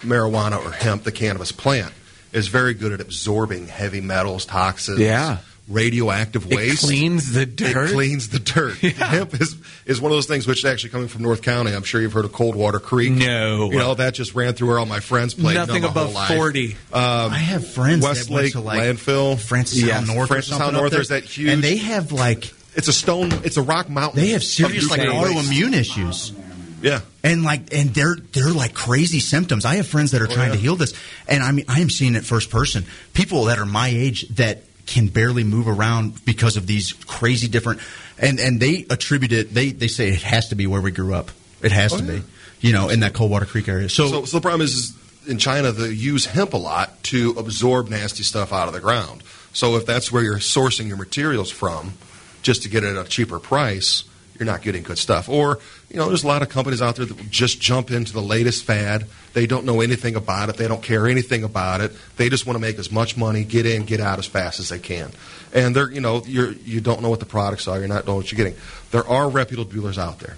marijuana or hemp, the cannabis plant, is very good at absorbing heavy metals, toxins, Yeah. radioactive waste. It cleans the dirt. It cleans the dirt. Hemp is, is one of those things which actually coming from North County. I'm sure you've heard of Coldwater Creek. No. You know, that just ran through where all my friends played. Nothing you above 40. Um, I have friends that Westlake went to, like, landfill, Francistown Yes, North or Francistown something North. There's that huge, And they have like it's a stone. It's a rock mountain. they have of serious like autoimmune issues. Yeah. And like, and they're they're like crazy symptoms. I have friends that are oh, trying to heal this, and I mean, I am seeing it first person. People that are my age that can barely move around because of these crazy different, and and they attribute it. They they say it has to be where we grew up. It has Oh, to yeah. be, you know, in that Coldwater Creek area. So, So, so the problem is, is in China they use hemp a lot to absorb nasty stuff out of the ground. So if that's where you're sourcing your materials from, just to get it at a cheaper price, you're not getting good stuff. Or you know, there's a lot of companies out there that just jump into the latest fad. They don't know anything about it. They don't care anything about it. They just want to make as much money, get in, get out as fast as they can. And they're you know you're you don't know what the products are. You're not knowing what you're getting. There are reputable dealers out there.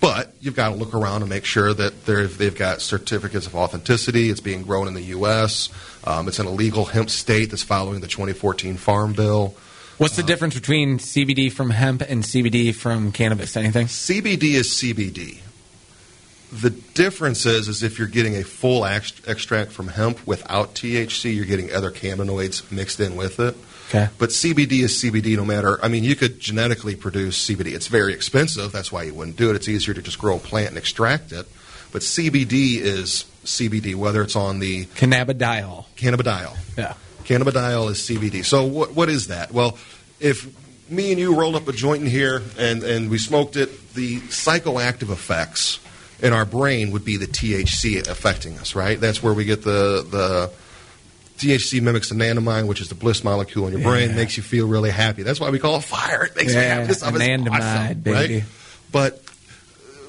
But you've got to look around and make sure that they've got certificates of authenticity. It's being grown in the U.S. Um, it's in a legal hemp state that's following the 2014 Farm Bill. What's the difference between CBD from hemp and CBD from cannabis? Anything? CBD is CBD. The difference is, is if you're getting a full ex- extract from hemp without THC, you're getting other cannabinoids mixed in with it. Okay. But CBD is CBD no matter. I mean, you could genetically produce CBD. It's very expensive. That's why you wouldn't do it. It's easier to just grow a plant and extract it. But CBD is CBD, whether it's on the Cannabidiol. cannabidiol. Yeah. Cannabidiol is CBD. So what what is that? Well, if me and you rolled up a joint in here and, and we smoked it, the psychoactive effects in our brain would be the THC affecting us, right? That's where we get the the THC mimics the anandamide, which is the bliss molecule in your brain, Yeah. makes you feel really happy. That's why we call it fire. It makes me Yeah, happy. This stuff awesome, baby. right? But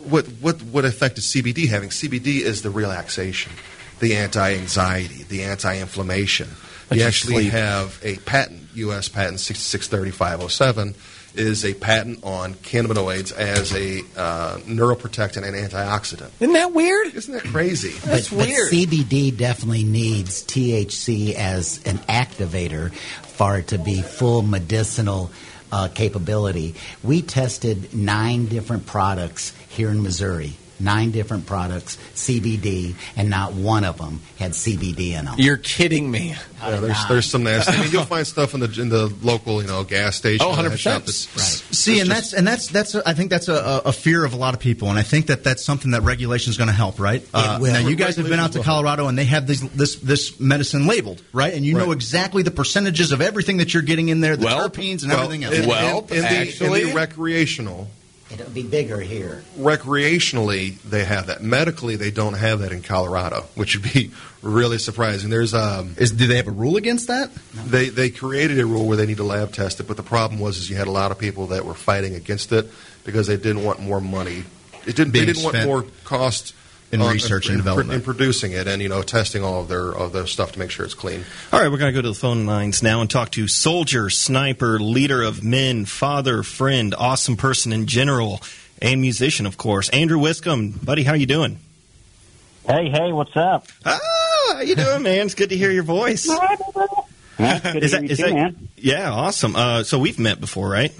what what what effect is CBD having? CBD is the relaxation, the anti-anxiety, the anti-inflammation. Let you you actually sleep. have a patent, U.S. patent 663507, is a patent on cannabinoids as a uh, neuroprotectant and antioxidant. Isn't that weird? Isn't that crazy? That's but, but weird. CBD definitely needs THC as an activator for it to be full medicinal uh, capability. We tested nine different products here in Missouri. Nine different products, CBD, and not one of them had CBD in them. You're kidding me. Yeah, there's there's some nasty. I mean, you'll find stuff in the in the local you know gas station. Oh, 100%. that shop that's- See, and just- that's and that's that's a, I think that's a, a fear of a lot of people, and I think that that's something that regulation is going to help, right? Uh, will. Now, you guys have been out to Colorado, and they have this this this medicine labeled, right? And you know exactly the percentages of everything that you're getting in there, the Well, terpenes and well, everything else. in, Well, in, in the, actually- in the recreational, It'll be bigger here. recreationally they have that. Medically, they don't have that in Colorado, which would be really surprising. There's um, Is do they have a rule against that? they they created a rule where they need to lab test it, but the problem was is you had a lot of people that were fighting against it because they didn't want more money. It didn't. Being they didn't spent. want more cost in Uh, research and development. in producing it, and you know, testing all of their of their stuff to make sure it's clean. All right, we're going to go to the phone lines now and talk to soldier, sniper, leader of men, father, friend, awesome person in general, and musician, of course. Andrew Wiscombe, buddy, how you doing? Hey, hey, what's up? Ah, how you doing, man? It's good to hear your voice. That's good to Is hear you too, that- man. Yeah, awesome. Uh, so we've met before, right?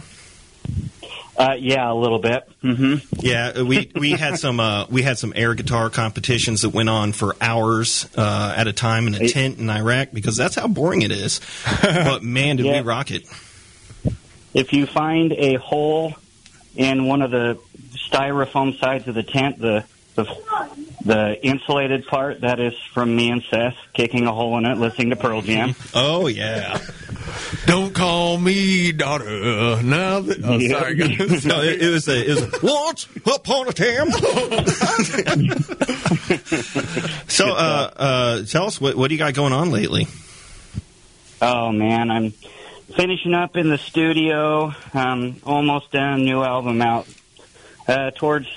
Uh, yeah, a little bit. Mm-hmm. Yeah, uh, we we had some uh, we had some air guitar competitions that went on for hours uh, at a time in a tent in Iraq because that's how boring it is. but man, did we rock it! If you find a hole in one of the styrofoam sides of the tent, the the, the insulated part, that is from me and Seth kicking a hole in it, listening to Pearl Jam. Oh yeah. Don't call me daughter. Now, that, oh, Yeah. sorry, guys. No, it, it was a, it was once upon a time. so, uh, uh, tell us what what do you got going on lately? Oh man, I'm finishing up in the studio. Um, almost done. New album out uh, towards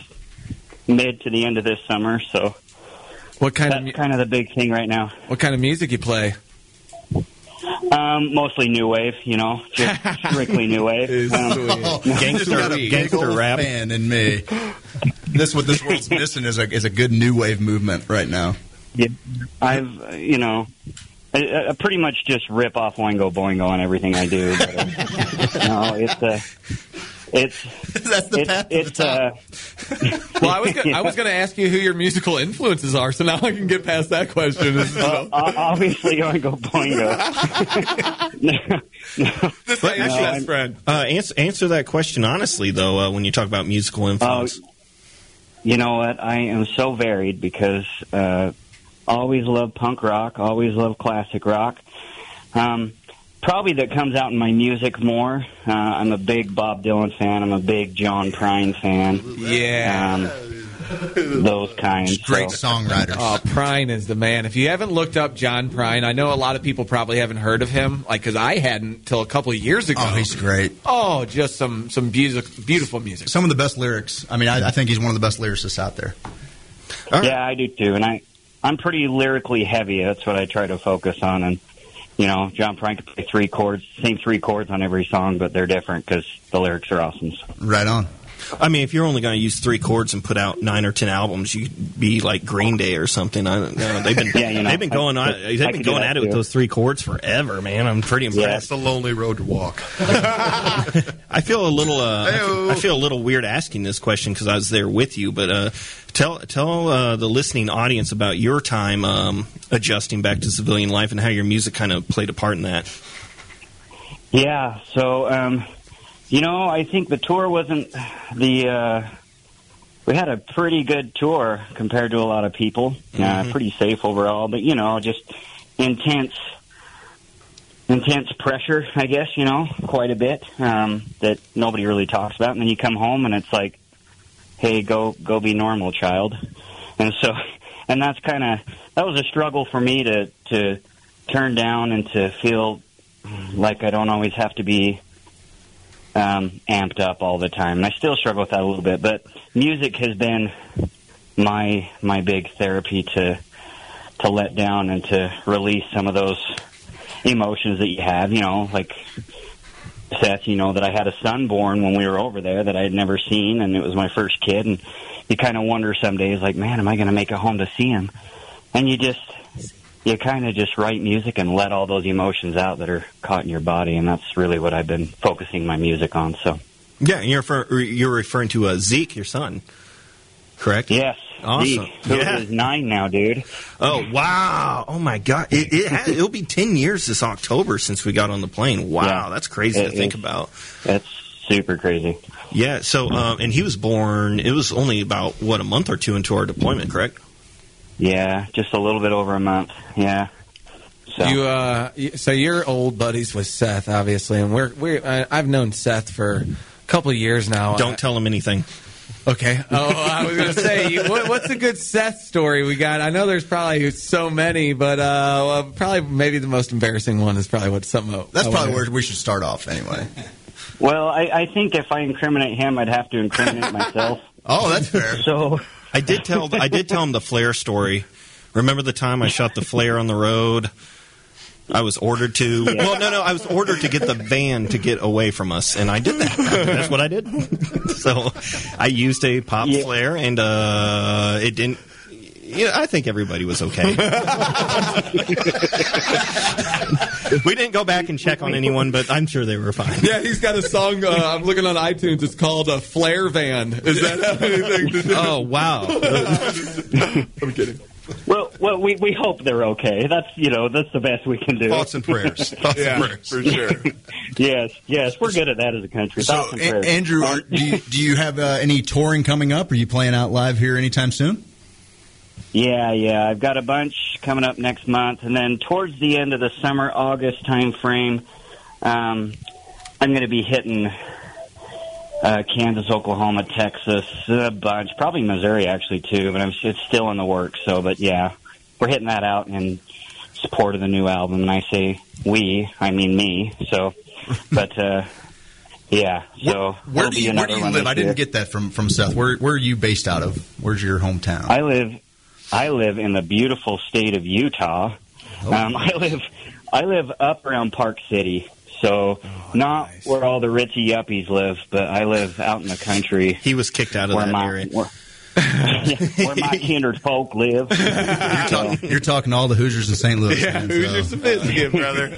mid to the end of this summer. So What kind that's kind of the big thing right now. What kind of music you play? Um, mostly new wave, you know, just strictly new wave. Um, Just got a big old fan in me. This what this world's missing is a is a good new wave movement right now. Yeah, I've you know, I, I pretty much just rip off Oingo Boingo on everything I do. But, uh, no, it's uh, it's that's the it's, path it's uh, Well, I was gonna, I was going to ask you who your musical influences are, so now I can get past that question. uh, obviously Oingo Boingo. But actually, friend. Uh, answer, answer that question honestly, though. Uh, when you talk about musical influence, You know what? I am so varied because uh, always love punk rock, always love classic rock. Um, probably that comes out in my music more. Uh, I'm a big Bob Dylan fan. I'm a big John Prine fan. Yeah. Um, those kinds. Great so. songwriters. Oh, Prine is the man. If you haven't looked up John Prine, I know a lot of people probably haven't heard of him, like because I hadn't till a couple of years ago. Oh, he's great. Oh, just some some music, beautiful music. Some of the best lyrics. I mean, I, I think he's one of the best lyricists out there. Yeah, I do too, and I I'm pretty lyrically heavy. That's what I try to focus on, and you know, John Prine could play three chords, same three chords on every song, but they're different because the lyrics are awesome. Right on. I mean, if you're only going to use three chords and put out nine or ten albums, you'd be like Green Day or something. I don't know. They've been Yeah, you know, they've been going I- on. They've could been going at it with those three chords forever, man. I'm pretty impressed. It's a lonely road to walk. I feel a little. Uh, I, feel, I feel a little weird asking this question because I was there with you. But uh, tell tell uh, the listening audience about your time um, adjusting back to civilian life and how your music kind of played a part in that. Yeah, so um, you know, I think the tour wasn't the. Uh, we had a pretty good tour compared to a lot of people. Uh, pretty safe overall, but you know, just intense, intense pressure. I guess you know, quite a bit um, that nobody really talks about. And then you come home and it's like, hey, go go be normal, child. And so, and that's kind of that was a struggle for me to to turn down and to feel like I don't always have to be um, amped up all the time. And I still struggle with that a little bit, but music has been my my big therapy to to let down and to release some of those emotions that you have. You know, like Seth, you know that I had a son born when we were over there that I had never seen, and it was my first kid. And you kind of wonder some days, like, man, am I going to make it home to see him? And you just you kind of just write music and let all those emotions out that are caught in your body, and that's really what I've been focusing my music on. So, Yeah, and you're refer- you're referring to uh, Zeke, your son, correct? yes, Awesome. Zeke, who Yeah. is nine now, dude. Oh wow! Oh my God! It, it has, it'll be ten years this October since we got on the plane. Wow, Yeah. that's crazy It to think about. That's super crazy. Yeah. So, um, and he was born. It was only about what a month or two into our deployment, correct? Yeah, just a little bit over a month. Yeah. So You uh, so you're old buddies with Seth, obviously, and we're we are I've known Seth for a couple of years now. Don't tell him anything. Okay. Oh, I was going to say, you- what, what's a good Seth story we got? I know there's probably so many, but uh, well, probably maybe the most embarrassing one is probably what some. That's I probably where we should start off anyway. Well, I, I think if I incriminate him, I'd have to incriminate myself. Oh, that's fair. So, I did tell I did tell him the flare story. Remember the time I shot the flare on the road? I was ordered to. Yeah. Well, no, no. I was ordered to get the van to get away from us, and I did that. That's what I did. so I used a pop flare, and uh, it didn't. You know, I think everybody was okay. we didn't go back and check on anyone, but I'm sure they were fine. Yeah, he's got a song. Uh, I'm looking on iTunes. It's called a Flare Van. Is that have anything to do? Oh wow! I'm kidding. Well, well, we, we hope they're okay. That's you know that's the best we can do. Thoughts and prayers. Thoughts Yeah, and prayers. for sure. yes, yes, we're good at that as a country. So, Thoughts and A- prayers. Andrew, are, do you, do you have uh, any touring coming up? Are you playing out live here anytime soon? Yeah, yeah. I've got a bunch coming up next month, and then towards the end of the summer, August time frame, um, I'm going to be hitting uh, Kansas, Oklahoma, Texas, a bunch, probably Missouri actually too. But I'm, it's still in the works. So, but yeah, we're hitting that out in support of the new album. And I say we, I mean me. So, but uh, yeah. So Where there'll do be you, where do you live? I didn't year. get that from, from Seth. Where, where are you based out of? Where's your hometown? I live I live in the beautiful state of Utah. Oh, um, I live I live up around Park City. So Oh, not where all the ritzy yuppies live, but I live out in the country. He was kicked out of where that my, area. Where, where my kindred folk live. You're, talk, you're talking to all the Hoosiers in St. Louis. Yeah, man, who's so- your sophisticate, brother?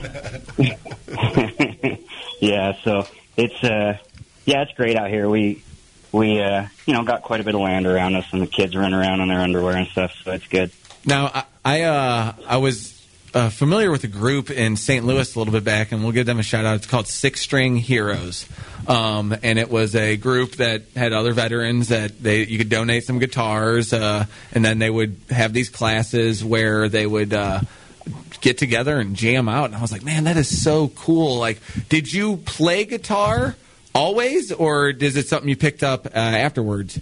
yeah, so it's uh yeah, it's great out here. We we uh you know got quite a bit of land around us and the kids run around in their underwear and stuff, so it's good. Now, I I, uh, I was uh, familiar with a group in St. Louis a little bit back, and we'll give them a shout out. It's called Six String Heroes, um, and it was a group that had other veterans that they you could donate some guitars, uh, and then they would have these classes where they would. Uh, Get together and jam out, and I was like, "Man, that is so cool!" Like, did you play guitar always, or is it something you picked up uh, afterwards?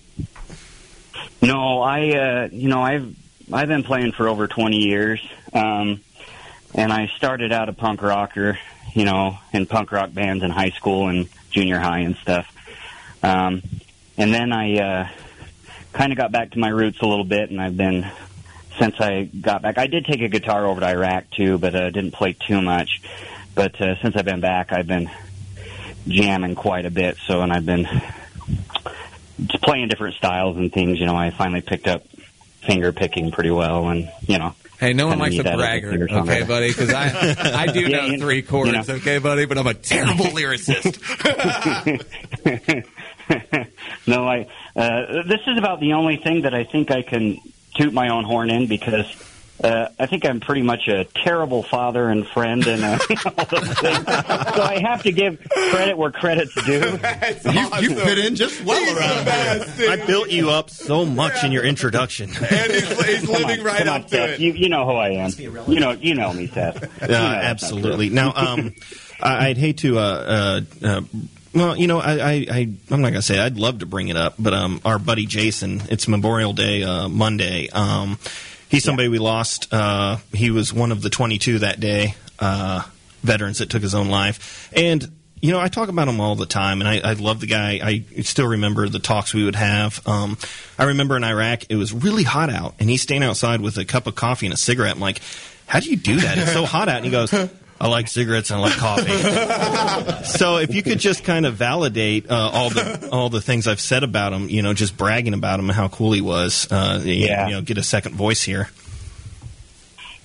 No, I uh you know, I've I've been playing for over 20 years. Um and I started out a punk rocker, you know, in punk rock bands in high school and junior high and stuff. Um and then I uh kind of got back to my roots a little bit and I've been since I got back. I did take a guitar over to Iraq too, but uh didn't play too much. But uh since I've been back, I've been jamming quite a bit, so and I've been playing different styles and things. You know, I finally picked up finger picking pretty well, and you know. Hey, no one likes need a that as a braggart, okay, buddy? Because I, I do Yeah, know you- three chords, you know. okay, buddy? But I'm a terrible lyricist. no, I. Uh, this is about the only thing that I think I can toot my own horn in because uh, I think I'm pretty much a terrible father and friend, and uh, all those things. so I have to give credit where credit's due. You, you fit in just well around here. I built you up so much in your introduction. and he's, he's living right up on, to Seth. it. You, you know who I am. You know, you know me, Seth. Uh, You know absolutely. Now, um, I- I'd hate to. Uh, uh, uh, well, you know, I, I, I, I'm not gonna say I'd love to bring it up, but um, our buddy Jason, it's Memorial Day uh, Monday. Um, he's somebody we lost. Uh, he was one of the 22 that day uh, veterans that took his own life, and you know, I talk about him all the time, and I, I love the guy. I still remember the talks we would have. Um, I remember in Iraq, it was really hot out, and he's standing outside with a cup of coffee and a cigarette. I'm like, how do you do that? It's so hot out. And he goes, I like cigarettes and I like coffee. so if you could just kind of validate uh, all the all the things I've said about him, you know, just bragging about him and how cool he was, uh, Yeah. you know, get a second voice here.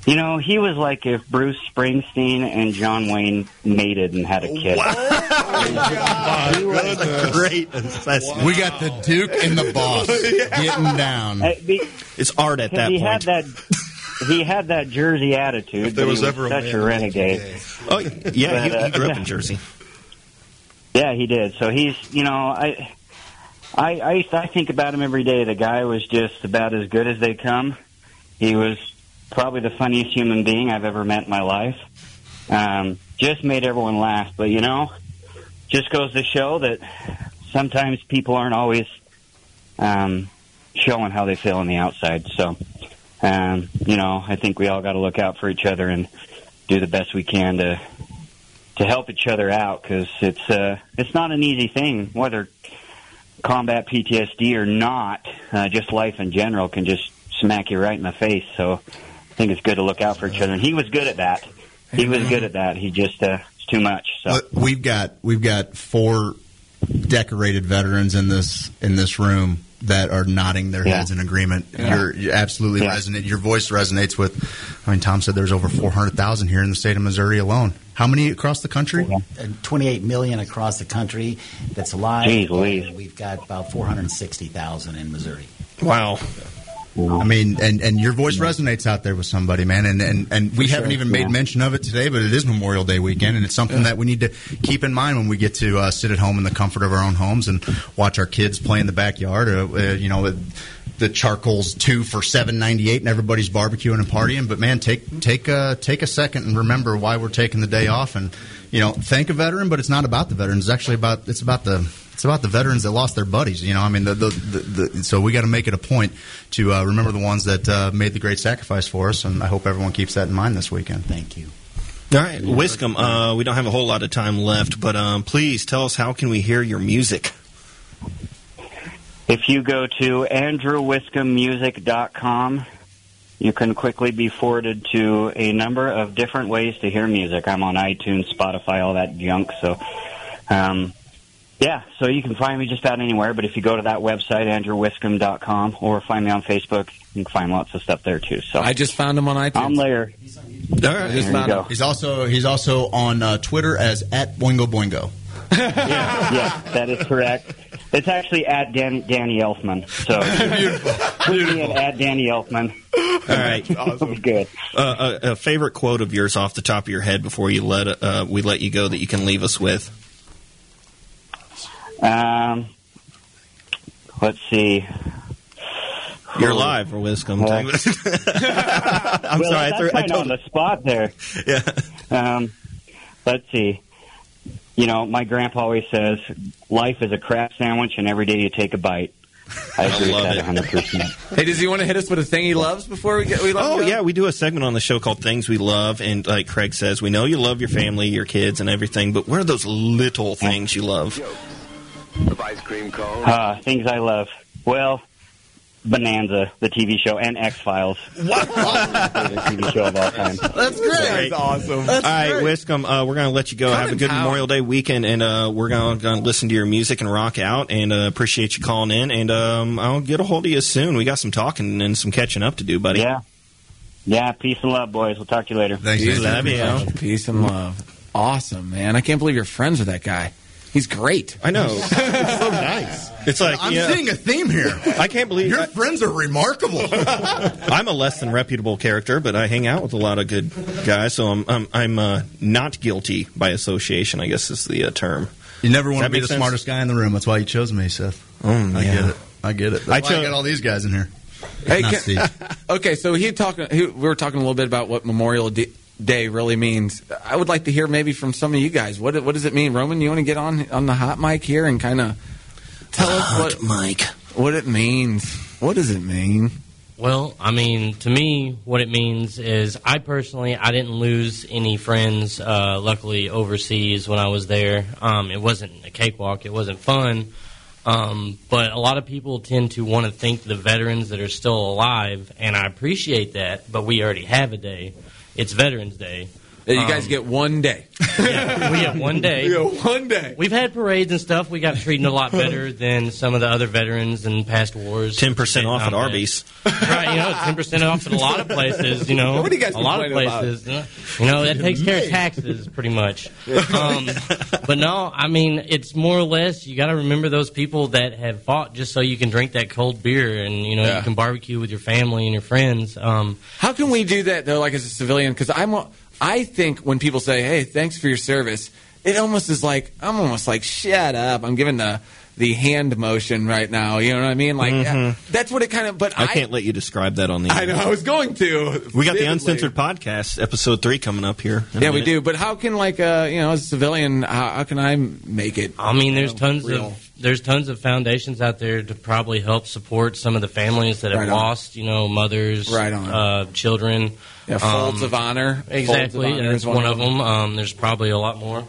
You know, he was like if Bruce Springsteen and John Wayne mated and had a kid. Great assessment. We got the Duke and the boss getting down. Uh, be- It's art at that he point. had that. He had that Jersey attitude. If there but was he ever a such man a renegade. oh, yeah, he, But, uh, he grew up in Jersey. Yeah, he did. So he's, you know, I, I, I, I think about him every day. The guy was just about as good as they come. He was probably the funniest human being I've ever met in my life. Um, just made everyone laugh. But you know, just goes to show that sometimes people aren't always um, showing how they feel on the outside. So, um, you know, I think we all got to look out for each other and do the best we can to to help each other out because it's uh, it's not an easy thing. Whether combat PTSD or not, uh, just life in general can just smack you right in the face. So I think it's good to look out for each other. And he was good at that. He was good at that. He just uh, it's too much. So we've got we've got four decorated veterans in this in this room that are nodding their heads in agreement. Yeah. You're, you're absolutely Yeah. resonant. Your voice resonates with. I mean, Tom said there's over 400,000 here in the state of Missouri alone. How many across the country? 28 million across the country that's alive. Jeez We've got about 460,000 in Missouri. Wow. I mean, and, and your voice resonates out there with somebody, man. And and, and we For haven't even made yeah. mention of it today, but it is Memorial Day weekend, and it's something that we need to keep in mind when we get to uh, sit at home in the comfort of our own homes and watch our kids play in the backyard. Uh, uh, you know, the charcoal's two for seven ninety eight, and everybody's barbecuing and partying. But man, take take uh, take a second and remember why we're taking the day off, and you know, thank a veteran. But it's not about the veterans; it's actually about it's about the it's about the veterans that lost their buddies. You know, I mean, the, the, the, the, so we got to make it a point to uh, remember the ones that uh, made the great sacrifice for us, and I hope everyone keeps that in mind this weekend. Thank you. All right, Wiscombe. Uh, we don't have a whole lot of time left, but um, please tell us how can we hear your music? If you go to andrewwiscommusic.com, you can quickly be forwarded to a number of different ways to hear music. I'm on iTunes, Spotify, all that junk. So, um, yeah, so you can find me just about anywhere. But if you go to that website, andrewwiscom.com, or find me on Facebook, you can find lots of stuff there too. So I just found him on iTunes. I'm there. All right. There you go. He's also he's also on uh, Twitter as at Boingo Boingo. yeah, that is correct. It's actually at Dan, Danny Elfman. So put me in at Danny Elfman. All right, awesome. good. Uh, a, a favorite quote of yours off the top of your head before you let uh, we let you go that you can leave us with. Um, let's see. You're live for Wiscombe. Uh, I'm well, sorry, I, threw, I kind told on the spot there. Yeah. Um, let's see. You know, my grandpa always says, "Life is a crap sandwich, and every day you take a bite." I agree love with that it. 100. percent Hey, does he want to hit us with a thing he loves before we get? We let Oh yeah, we do a segment on the show called "Things We Love," and like Craig says, we know you love your family, your kids, and everything. But what are those little things you love? Of ice cream cone. Uh, things I love. Well, Bonanza, the TV show, and X Files. favorite TV show of all time. That's great. That's awesome. All right, Wiscombe, uh, we're going to let you go. Come Have a good town. Memorial Day weekend, and uh, we're going to listen to your music and rock out. And uh, appreciate you calling in. And um, I'll get a hold of you soon. We got some talking and some catching up to do, buddy. Yeah. Yeah, peace and love, boys. We'll talk to you later. Thanks, Peace, man. Love you. Peace and love. Awesome, man. I can't believe you're friends with that guy. He's great. I know. it's so nice. It's like I'm yeah. seeing a theme here. I can't believe it. Your I- friends are remarkable. I'm a less than reputable character, but I hang out with a lot of good guys, so I'm I'm, I'm uh, not guilty by association. I guess is the uh, term. You never want to be the sense? smartest guy in the room. That's why you chose me, Seth. Mm, I yeah. get it. I get it. That's I why I cho- got all these guys in here. Hey, Not can- Steve. okay, so he talking. We were talking a little bit about what Memorial D- Day really means. I would like to hear maybe from some of you guys. What what does it mean, Roman? You want to get on on the hot mic here and kind of tell us what mic what it means. What does it mean? Well, I mean, to me, what it means is I personally I didn't lose any friends. Uh, luckily, overseas when I was there, um, it wasn't a cakewalk. It wasn't fun. Um, but a lot of people tend to want to thank the veterans that are still alive, and I appreciate that. But we already have a day. It's Veterans Day. You guys Um, get one day. yeah, we get one day. You get one day. We've had parades and stuff. We got treated a lot better than some of the other veterans in past wars. Ten percent off at Arby's. right, you know, ten percent off at a lot of places. You know, What are you guys a lot of complaining about? places. You know, that takes care of taxes pretty much. Um, but no, I mean, it's more or less you got to remember those people that have fought just so you can drink that cold beer and you know Yeah. you can barbecue with your family and your friends. Um, How can we do that though, like as a civilian? Because I'm, a- I think when people say, "Hey, thanks for your service," it almost is like I'm almost like, "Shut up!" I'm giving the the hand motion right now. You know what I mean? Like Mhm. that's what it kind of. But I, I can't let you describe that on the. I know. I was going to. We got the uncensored podcast, episode three, coming up here. in a Yeah, we do. But how can like uh, you know, as a civilian, how, how can I make it? I mean, there's know, tons real? of there's tons of foundations out there to probably help support some of the families that have Right lost, you know, mothers, Right on. Uh, children. Yeah, Folds of Honor. Folds of Exactly, Honor that's one, one of of them. Um, there's probably a lot more.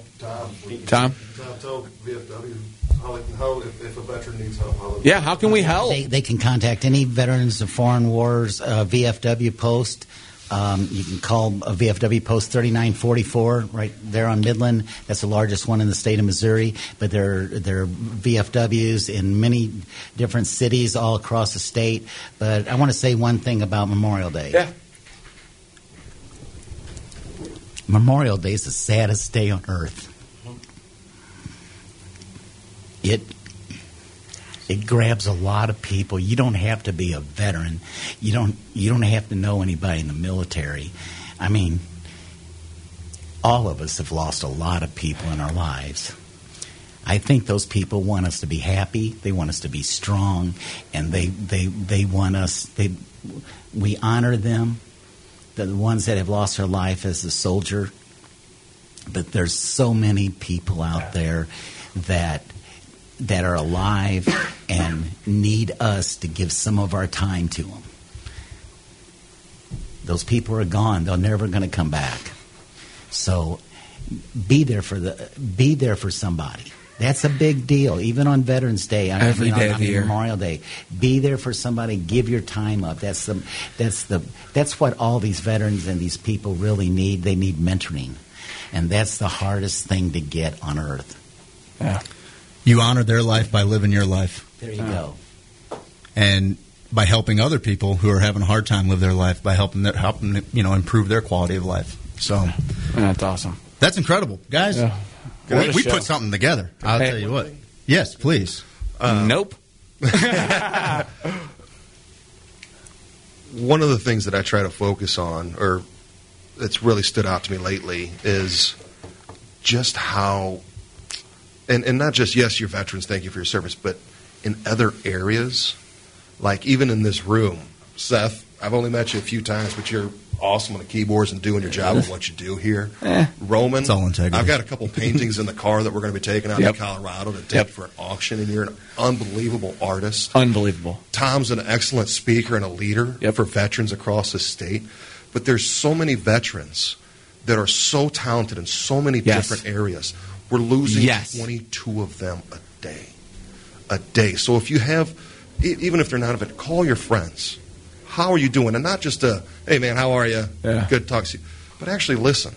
Tom? tell VFW how, how if, if a veteran needs help, how Yeah, how can we help? They, they can contact any Veterans of Foreign Wars uh, VFW post. Um, you can call a VFW post 3944 right there on Midland. That's the largest one in the state of Missouri. But there, there are VFWs in many different cities all across the state. But I want to say one thing about Memorial Day. Yeah. Memorial Day is the saddest day on earth. It it grabs a lot of people. You don't have to be a veteran. You don't you don't have to know anybody in the military. I mean, all of us have lost a lot of people in our lives. I think those people want us to be happy. They want us to be strong, and they they they want us. They we honor them, the ones that have lost their life as a soldier. But there's so many people out there that that are alive and need us to give some of our time to them. Those people are gone. They're never going to come back. So be there for the be there for somebody. That's a big deal, even on Veterans Day. I Every mean, on- day of I the mean, year. Memorial Day. Be there for somebody. Give your time up. That's the that's the that's what all these veterans and these people really need. They need mentoring, and that's the hardest thing to get on earth. Yeah. You honor their life by living your life. There you go. and by helping other people who are having a hard time live their life by helping their, helping you know improve their quality of life. So that's awesome. That's incredible, guys. Yeah. We, we put something together. I'll Hey. tell you what. Yes, please. Uh, nope. one of the things that I try to focus on, or that's really stood out to me lately, is just how, and, and not just, yes, you're veterans, thank you for your service, but in other areas, like even in this room, Seth, I've only met you a few times, but you're awesome on the keyboards and doing your job of what you do here. Eh. Roman, It's all integrity. I've got a couple paintings in the car that we're going to be taking out Yep. to Colorado to take Yep. for an auction, and you're an unbelievable artist. Unbelievable. Tom's an excellent speaker and a leader for veterans across the state. But there's so many veterans that are so talented in so many Yes. different areas. We're losing Yes. 22 of them a day. A day. So if you have, even if they're not a vet, call your friends. How are you doing? And not just a, hey man, how are you? Yeah. Good talk to you. But actually listen.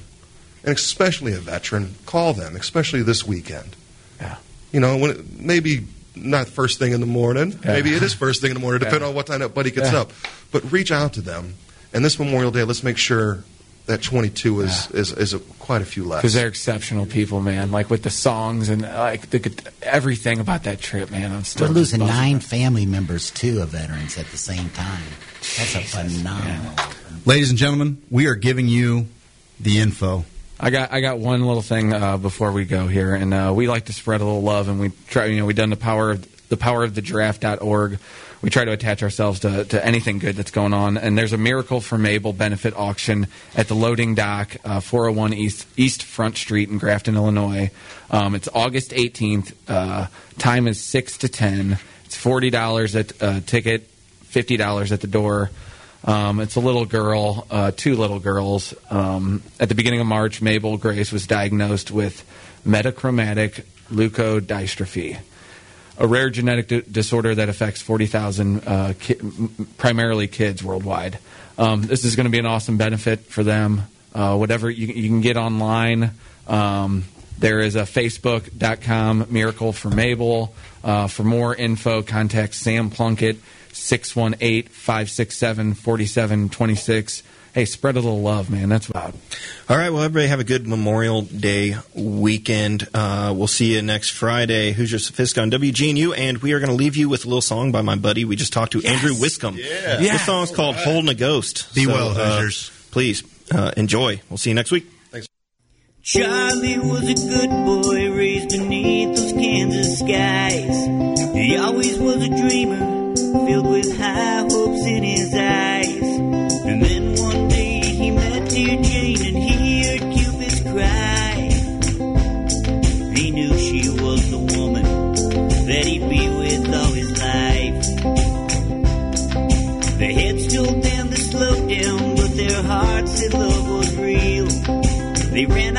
And especially a veteran, call them, especially this weekend. Yeah. You know, when it, maybe not first thing in the morning. Yeah. Maybe it is first thing in the morning, depending Yeah. on what time that buddy gets Yeah. up. But reach out to them. And this Memorial Day, let's make sure that 22 is is, is a, quite a few less. Because they're exceptional people, man. Like with the songs and like the, everything about that trip, man. I'm still We're losing just buzzing. nine family members too of veterans at the same time. That's a phenomenal. Ladies and gentlemen, we are giving you the info. I got I got one little thing uh, before we go here, and uh, we like to spread a little love, and we try. You know, we done the power of the power of the giraffe.org. We try to attach ourselves to, to anything good that's going on. And there's a Miracle for Mabel benefit auction at the loading dock, uh, 401 East East Front Street in Grafton, Illinois. Um, it's August 18th. Uh, time is six to ten. It's forty dollars at uh, ticket, fifty dollars at the door. Um, it's a little girl, uh, two little girls. Um, at the beginning of March, Mabel Grace was diagnosed with metachromatic leukodystrophy, a rare genetic di- disorder that affects 40,000 uh, ki- primarily kids worldwide. Um, this is going to be an awesome benefit for them. Uh, whatever you, you can get online. Um, there is a facebook.com miracle for Mabel. Uh, for more info, contact Sam Plunkett, 618 567 4726. Hey, spread a little love, man. That's about. All right. Well, everybody have a good Memorial Day weekend. Uh, we'll see you next Friday. Who's your Sophistic on WGNU? And we are going to leave you with a little song by my buddy we just talked to, Andrew Wiscombe. Yeah. This Yeah. song's called Holding a Ghost. Be So, well, uh, Hoosiers. please uh, enjoy. We'll see you next week. Thanks. Charlie was a good boy raised beneath those Kansas skies. He always was a dreamer, filled with high They ran